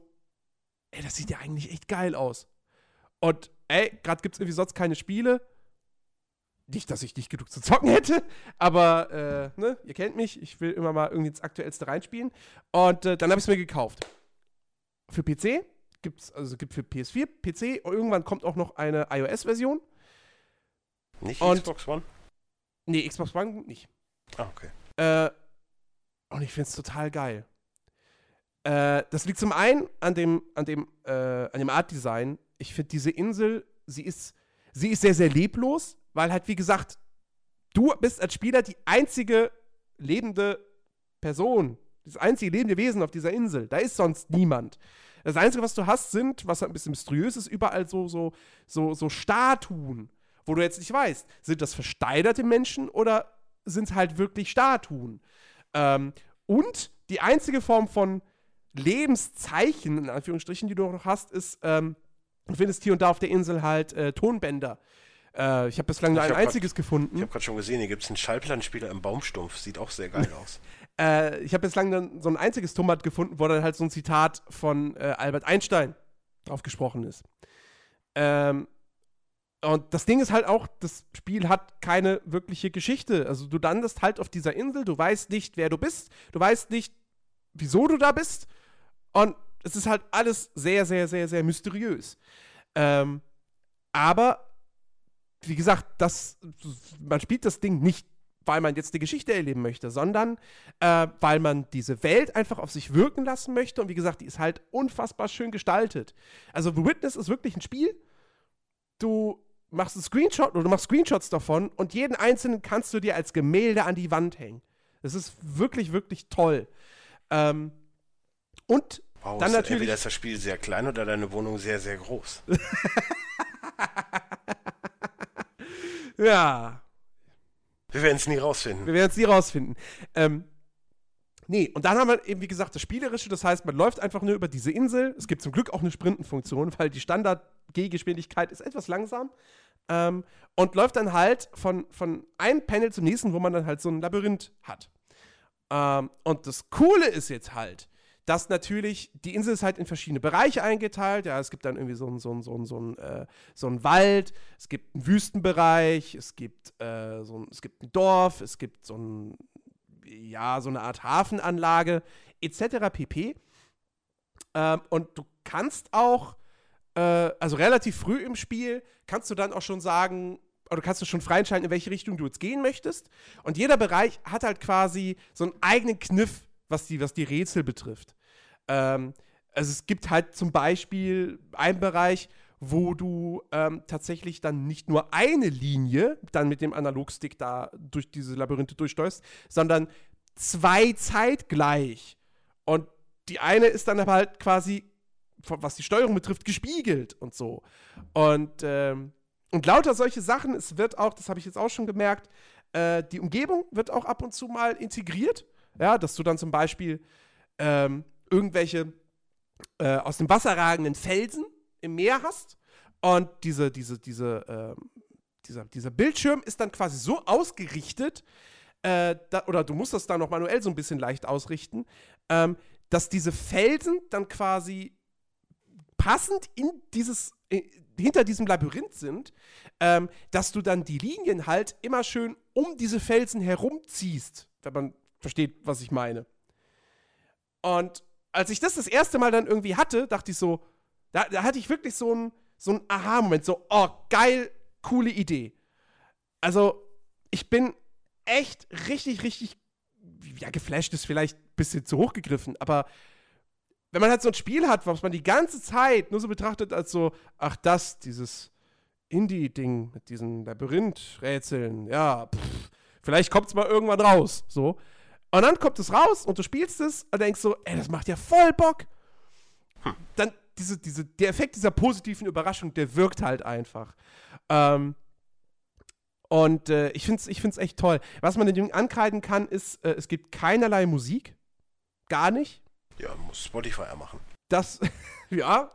ey, das sieht ja eigentlich echt geil aus. Und ey, gerade gibt es irgendwie sonst keine Spiele. Nicht, dass ich nicht genug zu zocken hätte, aber äh, ne, ihr kennt mich, ich will immer mal irgendwie ins Aktuellste reinspielen. Und äh, dann habe ich es mir gekauft. Für PC gibt's, also gibt für PS4, PC, und irgendwann kommt auch noch eine iOS-Version. Nicht Und- Xbox One? Nee, Xbox One nicht. Ah, okay. Äh, und ich finde es total geil. Äh, das liegt zum einen an dem, an dem, äh, an dem Art-Design. Ich finde diese Insel, sie ist, sie ist sehr, sehr leblos, weil halt, wie gesagt, du bist als Spieler die einzige lebende Person, das einzige lebende Wesen auf dieser Insel. Da ist sonst niemand. Das Einzige, was du hast, sind, was halt ein bisschen mysteriös ist, überall so, so, so, so Statuen, wo du jetzt nicht weißt, sind das versteinerte Menschen oder sind es halt wirklich Statuen? Ähm, und die einzige Form von Lebenszeichen, in Anführungsstrichen, die du noch hast, ist, ähm, du findest hier und da auf der Insel halt äh, Tonbänder. Äh, ich habe bislang nur Ich ein hab grad- einziges gefunden. Ich habe gerade schon gesehen, hier gibt es einen Schallplattenspieler im Baumstumpf. Sieht auch sehr geil aus. Äh, ich habe bislang dann so ein einziges Tonband gefunden, wo dann halt so ein Zitat von äh, Albert Einstein drauf gesprochen ist. Ähm, und das Ding ist halt auch, das Spiel hat keine wirkliche Geschichte. Also du landest halt auf dieser Insel, du weißt nicht, wer du bist, du weißt nicht, wieso du da bist. Und es ist halt alles sehr, sehr, sehr, sehr mysteriös. Ähm, aber, wie gesagt, das, man spielt das Ding nicht, weil man jetzt die Geschichte erleben möchte, sondern äh, weil man diese Welt einfach auf sich wirken lassen möchte. Und wie gesagt, die ist halt unfassbar schön gestaltet. Also The Witness ist wirklich ein Spiel. Du machst einen Screenshot oder du machst Screenshots davon und jeden einzelnen kannst du dir als Gemälde an die Wand hängen. Das ist wirklich, wirklich toll. Ähm, und Wow, dann ist, natürlich. Entweder ist das Spiel sehr klein oder deine Wohnung sehr, sehr groß. Ja, Wir werden es nie rausfinden. wir werden es nie rausfinden. Ähm, nee, und dann haben wir eben, wie gesagt, das Spielerische. Das heißt, man läuft einfach nur über diese Insel. Es gibt zum Glück auch eine Sprintenfunktion, weil die Standard-Gehgeschwindigkeit ist etwas langsam. Ähm, und läuft dann halt von, von einem Panel zum nächsten, wo man dann halt so ein Labyrinth hat. Ähm, und das Coole ist jetzt halt, dass natürlich, die Insel ist halt in verschiedene Bereiche eingeteilt. Ja, es gibt dann irgendwie so einen so so einen- so einen, äh, so einen Wald, es gibt einen Wüstenbereich, es gibt, äh, so ein, es gibt ein Dorf, es gibt so ein, ja, so eine Art Hafenanlage, etc. pp. Ähm, und du kannst auch, äh, also relativ früh im Spiel, kannst du dann auch schon sagen, oder kannst du schon freientscheiden, in welche Richtung du jetzt gehen möchtest. Und jeder Bereich hat halt quasi so einen eigenen Kniff, was die, was die Rätsel betrifft. Ähm, also es gibt halt zum Beispiel einen Bereich, wo du ähm, tatsächlich dann nicht nur eine Linie dann mit dem Analogstick da durch diese Labyrinthe durchsteuerst, sondern zwei zeitgleich. Und die eine ist dann aber halt quasi, was die Steuerung betrifft, gespiegelt und so. Und, ähm, und lauter solche Sachen, es wird auch, das habe ich jetzt auch schon gemerkt, äh, die Umgebung wird auch ab und zu mal integriert. Ja, dass du dann zum Beispiel ähm, irgendwelche äh, aus dem Wasser ragenden Felsen im Meer hast. Und diese, diese, diese, ähm, dieser, dieser Bildschirm ist dann quasi so ausgerichtet, äh, da, oder du musst das dann noch manuell so ein bisschen leicht ausrichten, ähm, dass diese Felsen dann quasi passend in dieses, äh, hinter diesem Labyrinth sind, ähm, dass du dann die Linien halt immer schön um diese Felsen herumziehst, wenn man versteht, was ich meine. Und als ich das das erste Mal dann irgendwie hatte, dachte ich so, da, da hatte ich wirklich so einen so Aha-Moment, so, oh, geil, coole Idee. Also, ich bin echt richtig, richtig, ja, geflasht ist vielleicht ein bisschen zu hoch gegriffen, aber wenn man halt so ein Spiel hat, was man die ganze Zeit nur so betrachtet als so, ach das, dieses Indie-Ding mit diesen Labyrinth-Rätseln, ja, pff, vielleicht es mal irgendwann raus, so. Und dann kommt es raus und du spielst es und denkst so, ey, das macht ja voll Bock. Dann diese, diese, der Effekt dieser positiven Überraschung, der wirkt halt einfach. Ähm, und äh, ich finde es ich find's echt toll. Was man den Jungen ankreiden kann, ist, äh, es gibt keinerlei Musik. Gar nicht. Ja, muss Spotify ja machen. Das, ja,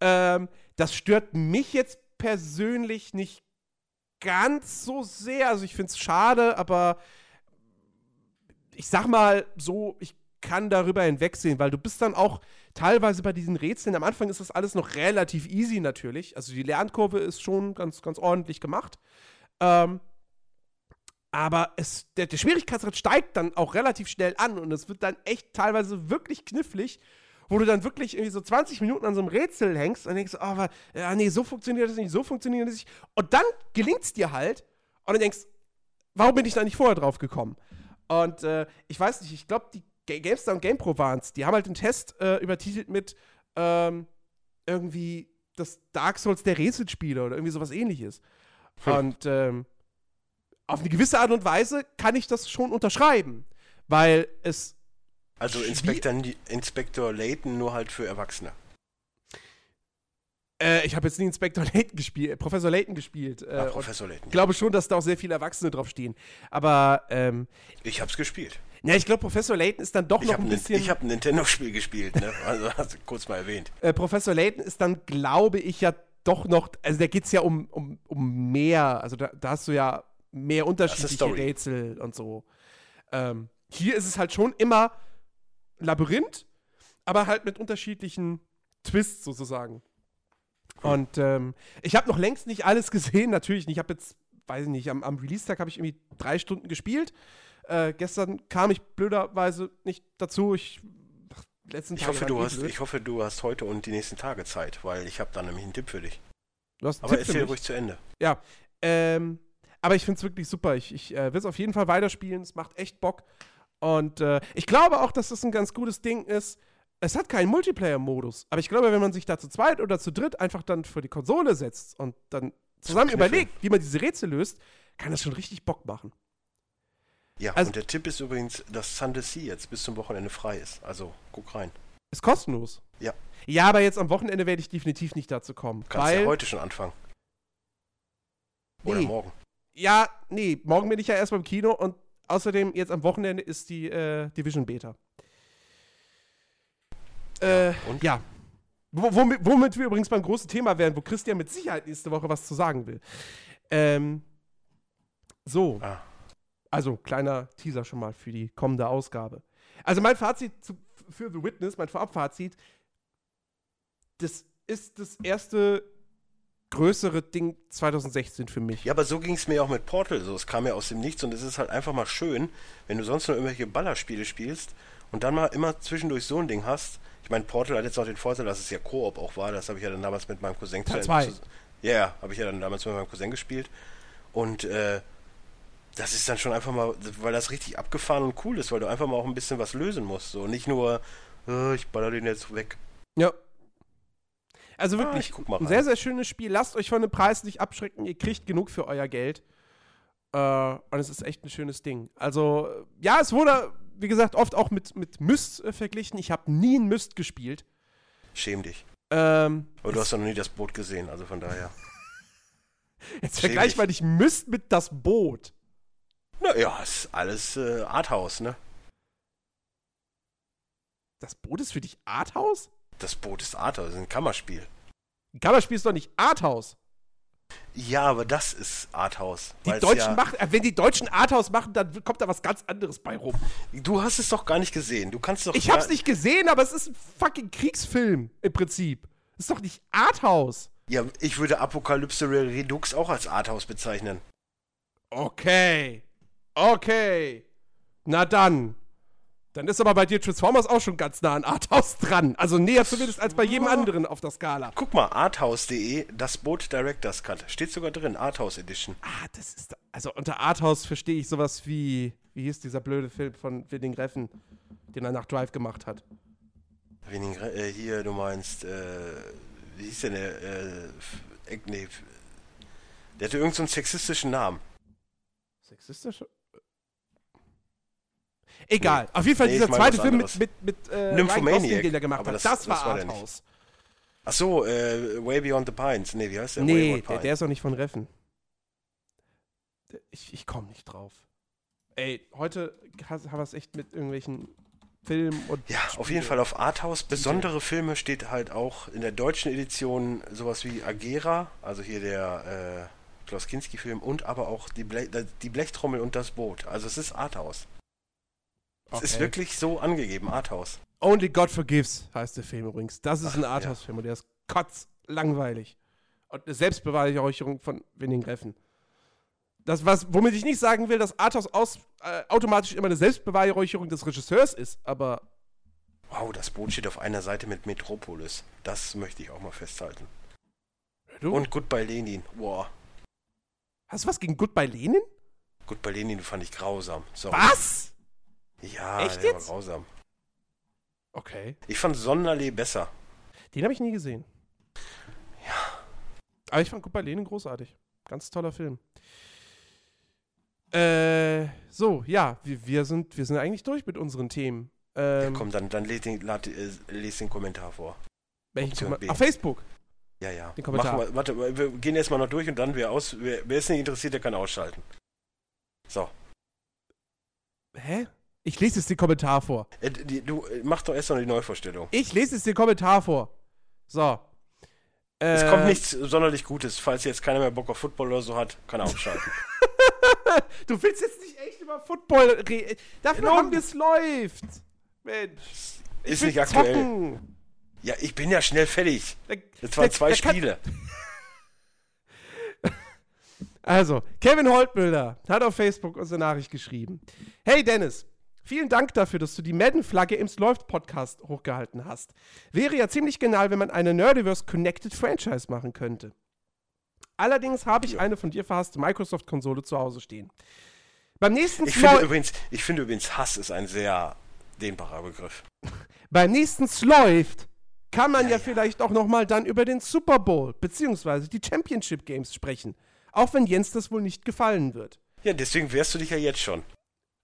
ähm, das stört mich jetzt persönlich nicht ganz so sehr. Also ich finde es schade, aber ich sag mal so, ich kann darüber hinwegsehen, weil du bist dann auch teilweise bei diesen Rätseln, am Anfang ist das alles noch relativ easy natürlich. Also die Lernkurve ist schon ganz, ganz ordentlich gemacht. Ähm, aber es, der, der Schwierigkeitsgrad steigt dann auch relativ schnell an und es wird dann echt teilweise wirklich knifflig, wo du dann wirklich irgendwie so 20 Minuten an so einem Rätsel hängst und denkst, oh, aber, ja, nee, so funktioniert das nicht, so funktioniert das nicht. Und dann gelingt es dir halt und dann denkst, warum bin ich da nicht vorher drauf gekommen? Und äh, ich weiß nicht, ich glaube, die Ga- GameStar und GamePro waren es, die haben halt den Test äh, übertitelt mit ähm, irgendwie das Dark Souls der Rätselspiele oder irgendwie sowas ähnliches. Hm. Und ähm, auf eine gewisse Art und Weise kann ich das schon unterschreiben, weil es Also Inspektor, Inspektor Layton nur halt für Erwachsene. Äh, ich habe jetzt nie Inspector Layton gespielt, äh, Professor Layton gespielt. Äh, Ah, und Professor Layton. ich glaube schon, dass da auch sehr viele Erwachsene drauf stehen. Aber ähm, Ich hab's gespielt. ja, ich glaube, Professor Layton ist dann doch Ich noch habe ein bisschen. ich hab ein Nintendo-Spiel gespielt, ne? Also hast du kurz mal erwähnt. äh, Professor Layton ist dann, glaube ich, ja doch noch, also da geht es ja um, um, um mehr, also da, da hast du ja mehr unterschiedliche. Rätsel und so. Ähm, hier ist es halt schon immer Labyrinth, aber halt mit unterschiedlichen Twists sozusagen. Und ähm, ich habe noch längst nicht alles gesehen, natürlich nicht. Ich habe jetzt, weiß ich nicht, am, am Release-Tag habe ich irgendwie drei Stunden gespielt. Äh, gestern kam ich blöderweise nicht dazu. Ich, Ich hoffe, du eh hast, blöd. ich hoffe, du hast heute und die nächsten Tage Zeit, weil ich habe da nämlich einen Tipp für dich. Du hast einen Aber Tipp erzähl ruhig zu Ende. Ja, ähm, aber ich finde es wirklich super. Ich, ich äh, will es auf jeden Fall weiterspielen. Es macht echt Bock. Und äh, ich glaube auch, dass das ein ganz gutes Ding ist. Es hat keinen Multiplayer-Modus. Aber ich glaube, wenn man sich da zu zweit oder zu dritt einfach dann für die Konsole setzt und dann zusammen überlegt, wie man diese Rätsel löst, kann das schon richtig Bock machen. Ja, Also- und der Tipp ist übrigens, dass Sunday Sea jetzt bis zum Wochenende frei ist. Also, guck rein. Ist kostenlos. Ja. Ja, aber jetzt am Wochenende werde ich definitiv nicht dazu kommen. Du kannst weil, ja heute schon anfangen. Oder Nee. morgen. Ja, nee, morgen bin ich ja erst beim Kino und außerdem jetzt am Wochenende ist die äh, Division Beta. Äh, Und? ja. Wo, womit, womit wir übrigens beim großen Thema wären, wo Christian mit Sicherheit nächste Woche was zu sagen will. Ähm, so. Ah. Also, kleiner Teaser schon mal für die kommende Ausgabe. Also, mein Fazit zu, für The Witness, mein Vorabfazit, das ist das erste größere Ding 2016 für mich. Ja, aber so ging es mir auch mit Portal. So, es kam ja aus dem Nichts und es ist halt einfach mal schön, wenn du sonst nur irgendwelche Ballerspiele spielst und dann mal immer zwischendurch so ein Ding hast. Ich meine, Portal hat jetzt noch den Vorteil, dass es ja Koop auch war. Das habe ich ja dann damals mit meinem Cousin Teil zwei. Ja, yeah, habe ich ja dann damals mit meinem Cousin gespielt. Und äh, das ist dann schon einfach mal, weil das richtig abgefahren und cool ist, weil du einfach mal auch ein bisschen was lösen musst. So nicht nur, äh, ich baller den jetzt weg. Ja. Also Ah, wirklich, mal ein sehr, sehr schönes Spiel. Lasst euch von dem Preis nicht abschrecken. Ihr kriegt genug für euer Geld. Äh, und es ist echt ein schönes Ding. Also, ja, es wurde, wie gesagt, oft auch mit, mit Myst äh, verglichen. Ich habe nie ein Myst gespielt. Schäm dich. Ähm, Aber du hast doch noch nie das Boot gesehen, also von daher. jetzt schäm vergleich dich. mal nicht Myst mit das Boot. Naja, ist alles äh, Arthouse, ne? Das Boot ist für dich Arthouse? Das Boot ist Arthouse, ist ein Kammerspiel. Ein Kammerspiel ist doch nicht Arthouse. Ja, aber das ist Arthouse. Die Deutschen ja, machen, äh, wenn die Deutschen Arthouse machen, dann kommt da was ganz anderes bei rum. Du hast es doch gar nicht gesehen. Du kannst doch. Ich hab's nicht gesehen, aber es ist ein fucking Kriegsfilm im Prinzip. Ist doch nicht Arthouse. Ja, ich würde Apokalypse Redux auch als Arthouse bezeichnen. Okay. Okay. Na dann. Dann ist aber bei dir Transformers auch schon ganz nah an Arthouse dran. Also näher zumindest als bei jedem anderen auf der Skala. Guck mal, arthouse.de, das Boot Director's Cut. Steht sogar drin, Arthouse Edition. Ah, das ist. Also unter Arthouse verstehe ich sowas wie. Wie hieß dieser blöde Film von Willing Reffen, den er nach Drive gemacht hat? Wenig, äh, hier, du meinst, äh, wie hieß denn der, äh, nee, der hatte irgendeinen so sexistischen Namen. Sexistisch? Egal. Auf jeden Fall Nee, dieser zweite Film mit, mit, mit äh, Nymphomaniac. Den er gemacht hat. das- Das, war war. Arthouse. Ach so, äh, Way Beyond the Pines. Nee, wie heißt der? Nee, der, Pines. der ist auch nicht von Reffen. Ich, ich komme nicht drauf. Ey, heute haben wir es echt mit irgendwelchen Filmen und. Ja, auf jeden Fall auf Arthouse. Besondere Filme steht halt auch in der deutschen Edition sowas wie Agera, also hier der äh, Klaus Kinski-Film und aber auch die, Ble die Blechtrommel und das Boot. Also es ist Arthouse. Es ist Okay. wirklich so angegeben, Arthouse. Only God Forgives heißt der Film übrigens. Das ist Ach, ein ja. Arthouse-Film und der ist kotzlangweilig. Und eine Selbstbeweihräucherung von Winning Reffen. Das, was, womit ich nicht sagen will, dass Arthouse aus, äh, automatisch immer eine Selbstbeweihräucherung des Regisseurs ist, aber Wow, das Boot steht auf einer Seite mit Metropolis. Das möchte ich auch mal festhalten. du, Und Goodbye Lenin. Wow. hast du was gegen Goodbye Lenin? Goodbye Lenin fand ich grausam. Sorry. Was? Ja, Echt der jetzt? war grausam. Okay. Ich fand Sonderlee besser. Den habe ich nie gesehen. Ja. Aber ich fand Goodbye Lenin großartig. Ganz toller Film. Äh, so, ja, wir, wir, sind, wir sind eigentlich durch mit unseren Themen. Ähm, Komm, dann, dann lese den, äh, les den Kommentar vor. welchen Kommentar-. Auf Facebook. Ja, ja. Den Kommentar. Wir, warte, wir gehen erstmal noch durch und dann wer aus. Wer, wer ist nicht interessiert, der kann ausschalten. So. Hä? Ich lese jetzt den Kommentar vor. Äh, die, du äh, mach doch erst noch die Neuvorstellung. Ich lese jetzt den Kommentar vor. So. Es Äh, kommt nichts sonderlich Gutes. Falls jetzt keiner mehr Bock auf Football oder so hat, kann er ausschalten. Du willst jetzt nicht echt über Football reden. Dafür Genau. haben wir es läuft. Mensch. Ich ist nicht aktuell. zocken. Ja, ich bin ja schnell fertig. Da- Das waren da- zwei kann- Spiele. Also, Kevin Holtmüller hat auf Facebook unsere Nachricht geschrieben. Hey Dennis, vielen Dank dafür, dass du die Madden-Flagge im Läuft-Podcast hochgehalten hast. Wäre ja ziemlich genial, wenn man eine Nerdiverse Connected Franchise machen könnte. Allerdings habe ich eine von dir verhasste Microsoft-Konsole zu Hause stehen. Beim nächsten, Ich finde, übrigens, ich finde übrigens, Hass ist ein sehr dehnbarer Begriff. beim nächsten Läuft kann man ja, Ja, ja, ja. vielleicht auch noch mal dann über den Super Bowl beziehungsweise die Championship Games sprechen. Auch wenn Jens das wohl nicht gefallen wird. Ja, deswegen wehrst du dich ja jetzt schon.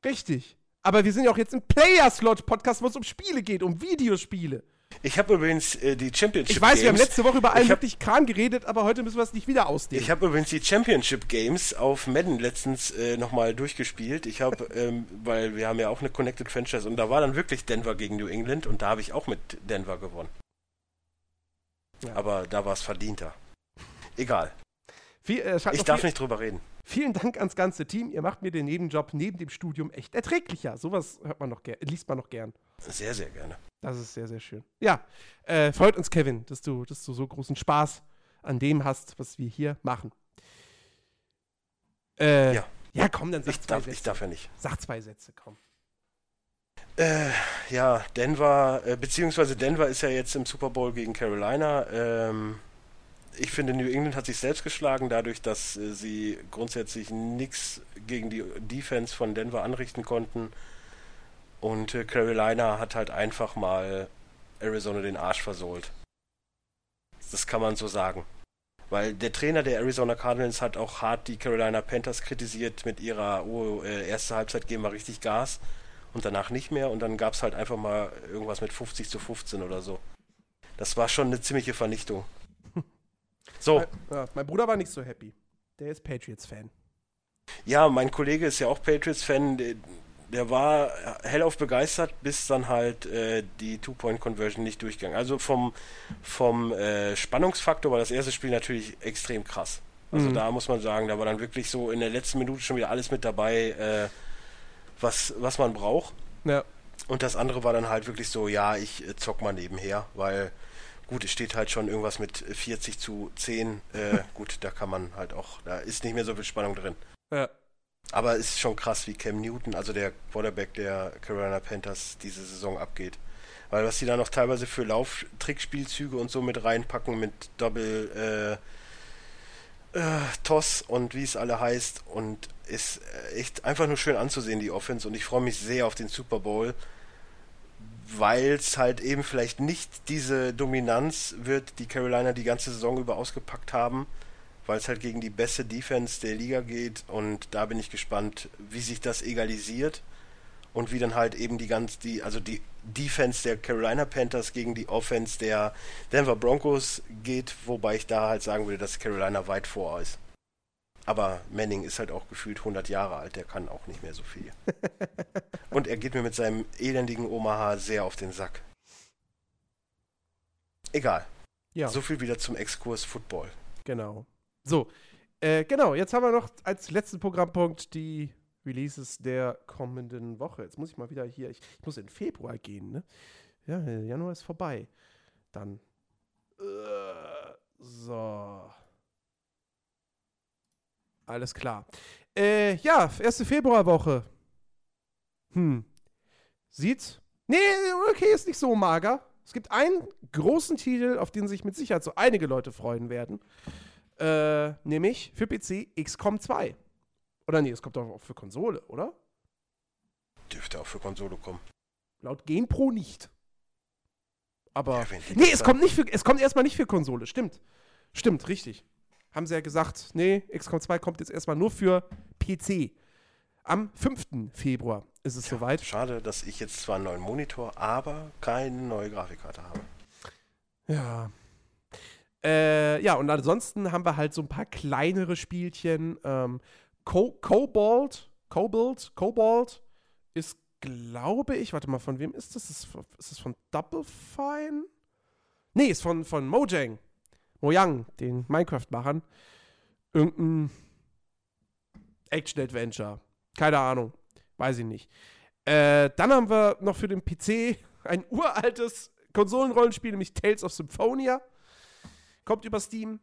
Richtig. Aber wir sind ja auch jetzt im Player-Slot-Podcast, wo es um Spiele geht, um Videospiele. Ich habe übrigens äh, die Championship Ich weiß, Games. wir haben letzte Woche über allen wirklich Kram geredet, aber heute müssen wir es nicht wieder ausdehnen. Ich habe übrigens die Championship Games auf Madden letztens äh, nochmal durchgespielt. Ich habe, ähm, weil wir haben ja auch eine Connected Franchise und da war dann wirklich Denver gegen New England und da habe ich auch mit Denver gewonnen. Ja. Aber da war es verdienter. Egal. Viel, äh, Ich darf nicht drüber reden. Vielen Dank ans ganze Team. Ihr macht mir den Nebenjob neben dem Studium echt erträglicher. Sowas hört man noch liest man noch gern. Sehr, sehr gerne. Das ist sehr, sehr schön. Ja, äh, freut uns, Kevin, dass du, dass du so großen Spaß an dem hast, was wir hier machen. Äh, Ja. ja, komm, dann sag Ich zwei darf, Sätze. ich darf ja nicht. Sag zwei Sätze, komm. Äh, ja, Denver, äh, beziehungsweise Denver ist ja jetzt im Super Bowl gegen Carolina. Ähm, ich finde, New England hat sich selbst geschlagen, dadurch, dass äh, sie grundsätzlich nichts gegen die Defense von Denver anrichten konnten. Und äh, Carolina hat halt einfach mal Arizona den Arsch versohlt. Das kann man so sagen. Weil der Trainer der Arizona Cardinals hat auch hart die Carolina Panthers kritisiert mit ihrer, oh, äh, erste Halbzeit geben wir richtig Gas und danach nicht mehr und dann gab es halt einfach mal irgendwas mit 50 zu 15 oder so. Das war schon eine ziemliche Vernichtung. So, Mein, ja, mein Bruder war nicht so happy. Der ist Patriots-Fan. ja, mein Kollege ist ja auch Patriots-Fan, der, der war hellauf begeistert, bis dann halt äh, die Two-Point-Conversion nicht durchgegangen. Also vom, vom äh, Spannungsfaktor war das erste Spiel natürlich extrem krass. Also Mhm. da muss man sagen, da war dann wirklich so in der letzten Minute schon wieder alles mit dabei, äh, was, was man braucht. Ja. Und das andere war dann halt wirklich so, ja, ich äh, zock mal nebenher, weil gut, es steht halt schon irgendwas mit 40 zu 10. Äh, gut, da kann man halt auch, da ist nicht mehr so viel Spannung drin. Ja. Aber es ist schon krass, wie Cam Newton, also der Quarterback der Carolina Panthers, diese Saison abgeht. Weil was die da noch teilweise für Lauftrickspielzüge und so mit reinpacken, mit Double äh, äh, Toss und wie es alle heißt. Und ist äh, echt einfach nur schön anzusehen, die Offense. Und ich freue mich sehr auf den Super Bowl, weil es halt eben vielleicht nicht diese Dominanz wird, die Carolina die ganze Saison über ausgepackt haben weil es halt gegen die beste Defense der Liga geht und da bin ich gespannt, wie sich das egalisiert und wie dann halt eben die ganz die also die Defense der Carolina Panthers gegen die Offense der Denver Broncos geht, wobei ich da halt sagen würde, dass Carolina weit vor ist. Aber Manning ist halt auch gefühlt 100 Jahre alt, der kann auch nicht mehr so viel. und er geht mir mit seinem elendigen Omaha sehr auf den Sack. Egal. Ja, So viel wieder zum Exkurs Football. genau. So, äh, genau, jetzt haben wir noch als letzten Programmpunkt die Releases der kommenden Woche. Jetzt muss ich mal wieder hier, ich, ich muss in Februar gehen, ne? Ja, Januar ist vorbei. Dann. Äh, so. Alles klar. Äh, ja, erste Februarwoche. Hm. Sieht's? Nee, okay, ist nicht so mager. Es gibt einen großen Titel, auf den sich mit Sicherheit so einige Leute freuen werden. Äh, nämlich für PC XCOM 2. Oder nee, es kommt doch auch für Konsole, oder? Dürfte auch für Konsole kommen. Laut GamePro nicht. Aber. Ja, nee, es kommt, nicht für, es kommt erstmal nicht für Konsole. Stimmt. Stimmt, richtig. Haben sie ja gesagt, nee, XCOM 2 kommt jetzt erstmal nur für PC. Am 5. Februar ist es soweit. Schade, dass ich jetzt zwar einen neuen Monitor, aber keine neue Grafikkarte habe. Ja. Äh, ja, und ansonsten haben wir halt so ein paar kleinere Spielchen. Ähm, Co Cobalt, Cobalt, Cobalt ist, glaube ich, warte mal, von wem ist das? Ist das von Double Fine? Nee, ist von, von Mojang. Mojang, den Minecraft-Machern. Irgendein Action-Adventure. Keine Ahnung. Weiß ich nicht. Äh, dann haben wir noch für den PC ein uraltes Konsolenrollenspiel, nämlich Tales of Symphonia. Kommt über Steam.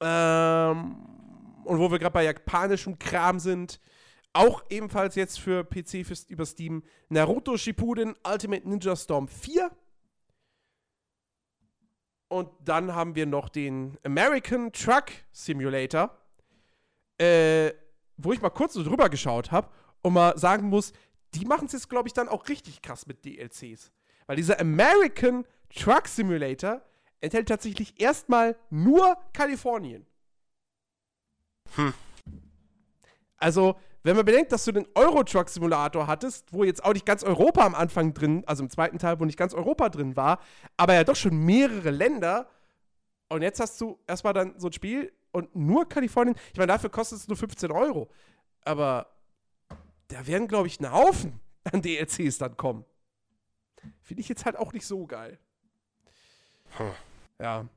Ähm, und wo wir gerade bei japanischem Kram sind, auch ebenfalls jetzt für PC für, über Steam Naruto Shippuden Ultimate Ninja Storm 4. Und dann haben wir noch den American Truck Simulator, äh, wo ich mal kurz so drüber geschaut habe und mal sagen muss, die machen es jetzt, glaube ich, dann auch richtig krass mit DLCs. Weil dieser American Truck Simulator enthält tatsächlich erstmal nur Kalifornien. Hm. Also, wenn man bedenkt, dass du den Euro Truck Simulator hattest, wo jetzt auch nicht ganz Europa am Anfang drin, also im zweiten Teil, wo nicht ganz Europa drin war, aber ja doch schon mehrere Länder. Und jetzt hast du erstmal dann so ein Spiel und nur Kalifornien. Ich meine, dafür kostet es nur 15 Euro. Aber da werden, glaube ich, ein Haufen an DLCs dann kommen. Finde ich jetzt halt auch nicht so geil. Hm. Ja.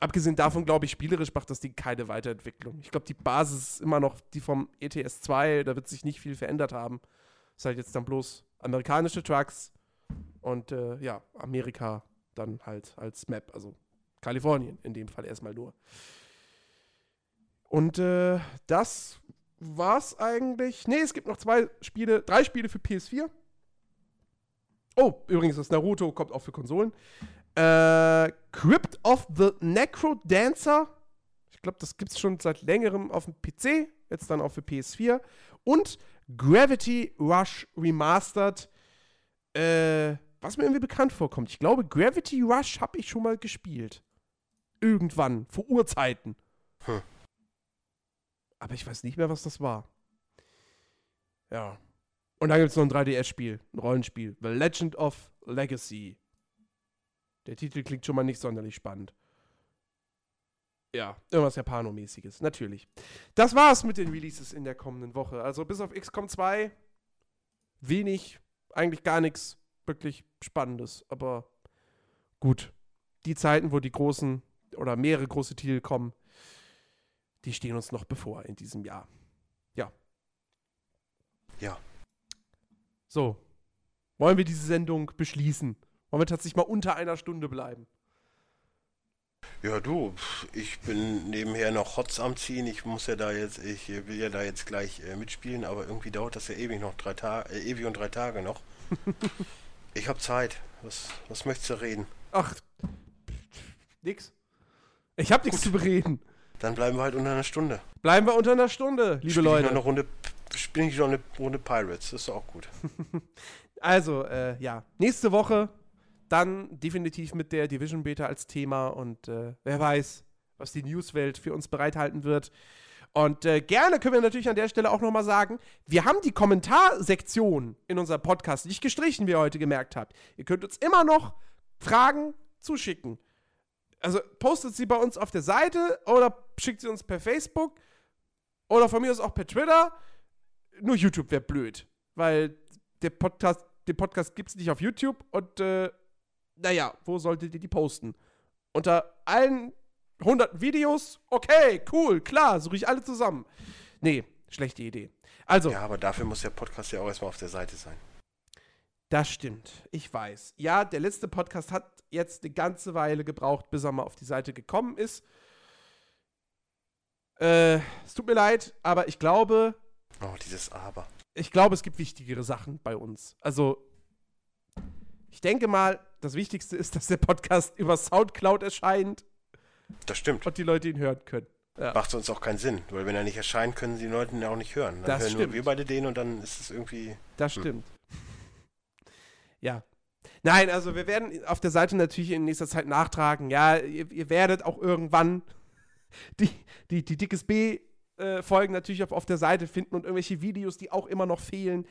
Abgesehen davon, glaube ich, spielerisch macht das Ding keine Weiterentwicklung. Ich glaube, die Basis ist immer noch die vom ETS 2, da wird sich nicht viel verändert haben. Ist halt jetzt dann bloß amerikanische Trucks und äh, ja, Amerika dann halt als Map, also Kalifornien in dem Fall erstmal nur. Und äh, das war's eigentlich. Nee, es gibt noch zwei Spiele, drei Spiele für PS4. Oh, übrigens, das Naruto kommt auch für Konsolen. Äh, Crypt of the Necro Dancer. Ich glaube, das gibt es schon seit längerem auf dem PC. Jetzt dann auch für PS4. Und Gravity Rush Remastered. Äh, was mir irgendwie bekannt vorkommt. Ich glaube, Gravity Rush habe ich schon mal gespielt. Irgendwann, vor Urzeiten. Hm. Aber ich weiß nicht mehr, was das war. Ja. Und dann gibt es noch ein 3DS-Spiel, ein Rollenspiel. The Legend of Legacy. Der Titel klingt schon mal nicht sonderlich spannend. Ja, irgendwas Japanomäßiges, natürlich. Das war's mit den Releases in der kommenden Woche. Also bis auf XCOM 2 wenig, eigentlich gar nichts wirklich Spannendes. Aber gut, die Zeiten, wo die großen oder mehrere große Titel kommen, die stehen uns noch bevor in diesem Jahr. Ja. Ja. So. Wollen wir diese Sendung beschließen? Wollen wir tatsächlich mal unter einer Stunde bleiben? Ja, du, ich bin nebenher noch Hots am Ziehen. Ich muss ja da jetzt, ich will ja da jetzt gleich äh, mitspielen, aber irgendwie dauert das ja ewig noch drei Tage, äh, ewig und drei Tage noch. ich habe Zeit. Was, was möchtest du reden? Ach, nix. Ich hab nichts zu bereden. Dann bleiben wir halt unter einer Stunde. Bleiben wir unter einer Stunde, liebe Spiel Leute. Ich noch eine Runde, spiele ich noch eine Runde Pirates. Das ist auch gut. Also, äh, ja, nächste Woche dann definitiv mit der Division Beta als Thema und äh, wer weiß, was die Newswelt für uns bereithalten wird. Und äh, gerne können wir natürlich an der Stelle auch nochmal sagen, wir haben die Kommentarsektion in unserem Podcast nicht gestrichen, wie ihr heute gemerkt habt. Ihr könnt uns immer noch Fragen zuschicken. Also postet sie bei uns auf der Seite oder schickt sie uns per Facebook oder von mir aus auch per Twitter. Nur YouTube wäre blöd, weil der Podcast, den Podcast gibt es nicht auf YouTube und äh, naja, wo solltet ihr die posten? Unter allen hunderten Videos? Okay, cool, klar, suche ich alle zusammen. Nee, schlechte Idee. Also, Ja, aber dafür muss der Podcast ja auch erstmal auf der Seite sein. das stimmt. Ich weiß. Ja, der letzte Podcast hat jetzt eine ganze Weile gebraucht, bis er mal auf die Seite gekommen ist. Äh, es tut mir leid, aber ich glaube, Oh, dieses Aber. ich glaube, es gibt wichtigere Sachen bei uns. Also, ich denke mal, das Wichtigste ist, dass der Podcast über Soundcloud erscheint Das stimmt. und die Leute ihn hören können. Ja. Macht sonst auch keinen Sinn, weil wenn er nicht erscheint, können sie die Leute ihn auch nicht hören. Dann Das hören stimmt. nur wir beide den und dann ist es irgendwie. Das Hm. stimmt. Ja. Nein, also wir werden auf der Seite natürlich in nächster Zeit nachtragen. Ja, ihr, ihr werdet auch irgendwann die, die, die Dickes B-Folgen natürlich auf, auf der Seite finden und irgendwelche Videos, die auch immer noch fehlen,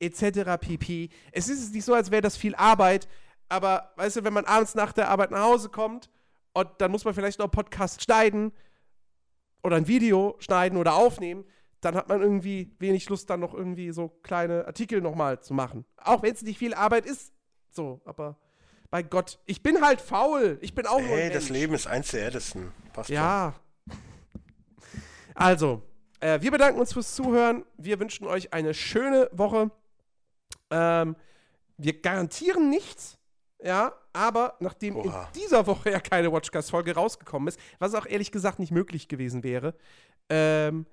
etc. pp. Es ist nicht so, als wäre das viel Arbeit, aber weißt du, wenn man abends nach der Arbeit nach Hause kommt und dann muss man vielleicht noch einen Podcast schneiden oder ein Video schneiden oder aufnehmen, dann hat man irgendwie wenig Lust, dann noch irgendwie so kleine Artikel nochmal zu machen. Auch wenn es nicht viel Arbeit ist. So, aber bei Gott, ich bin halt faul. Ich bin auch Hey, das. Leben ist eins der härtesten. Passt schon. Ja. Also, äh, wir bedanken uns fürs Zuhören. Wir wünschen euch eine schöne Woche. Ähm, wir garantieren nichts, ja, aber nachdem Oha. in dieser Woche ja keine Watchcast-Folge rausgekommen ist, was auch ehrlich gesagt nicht möglich gewesen wäre, ähm,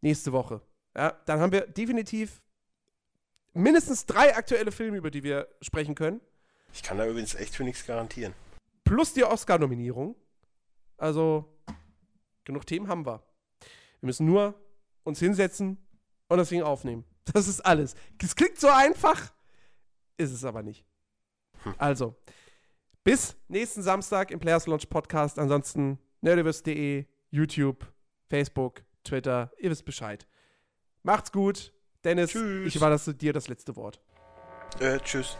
nächste Woche. Ja, dann haben wir definitiv mindestens drei aktuelle Filme, über die wir sprechen können. Ich kann da übrigens echt für nichts garantieren. plus die Oscar-Nominierung. Also, genug Themen haben wir. Wir müssen nur uns hinsetzen und das Ding aufnehmen. Das ist alles. Es klingt so einfach, ist es aber nicht. Hm. Also, Bis nächsten Samstag im Players Launch Podcast. Ansonsten nerdiverse.de, YouTube, Facebook, Twitter. Ihr wisst Bescheid. Macht's gut. Dennis, Tschüss. ich überlasse dir das letzte Wort. Äh, tschüss.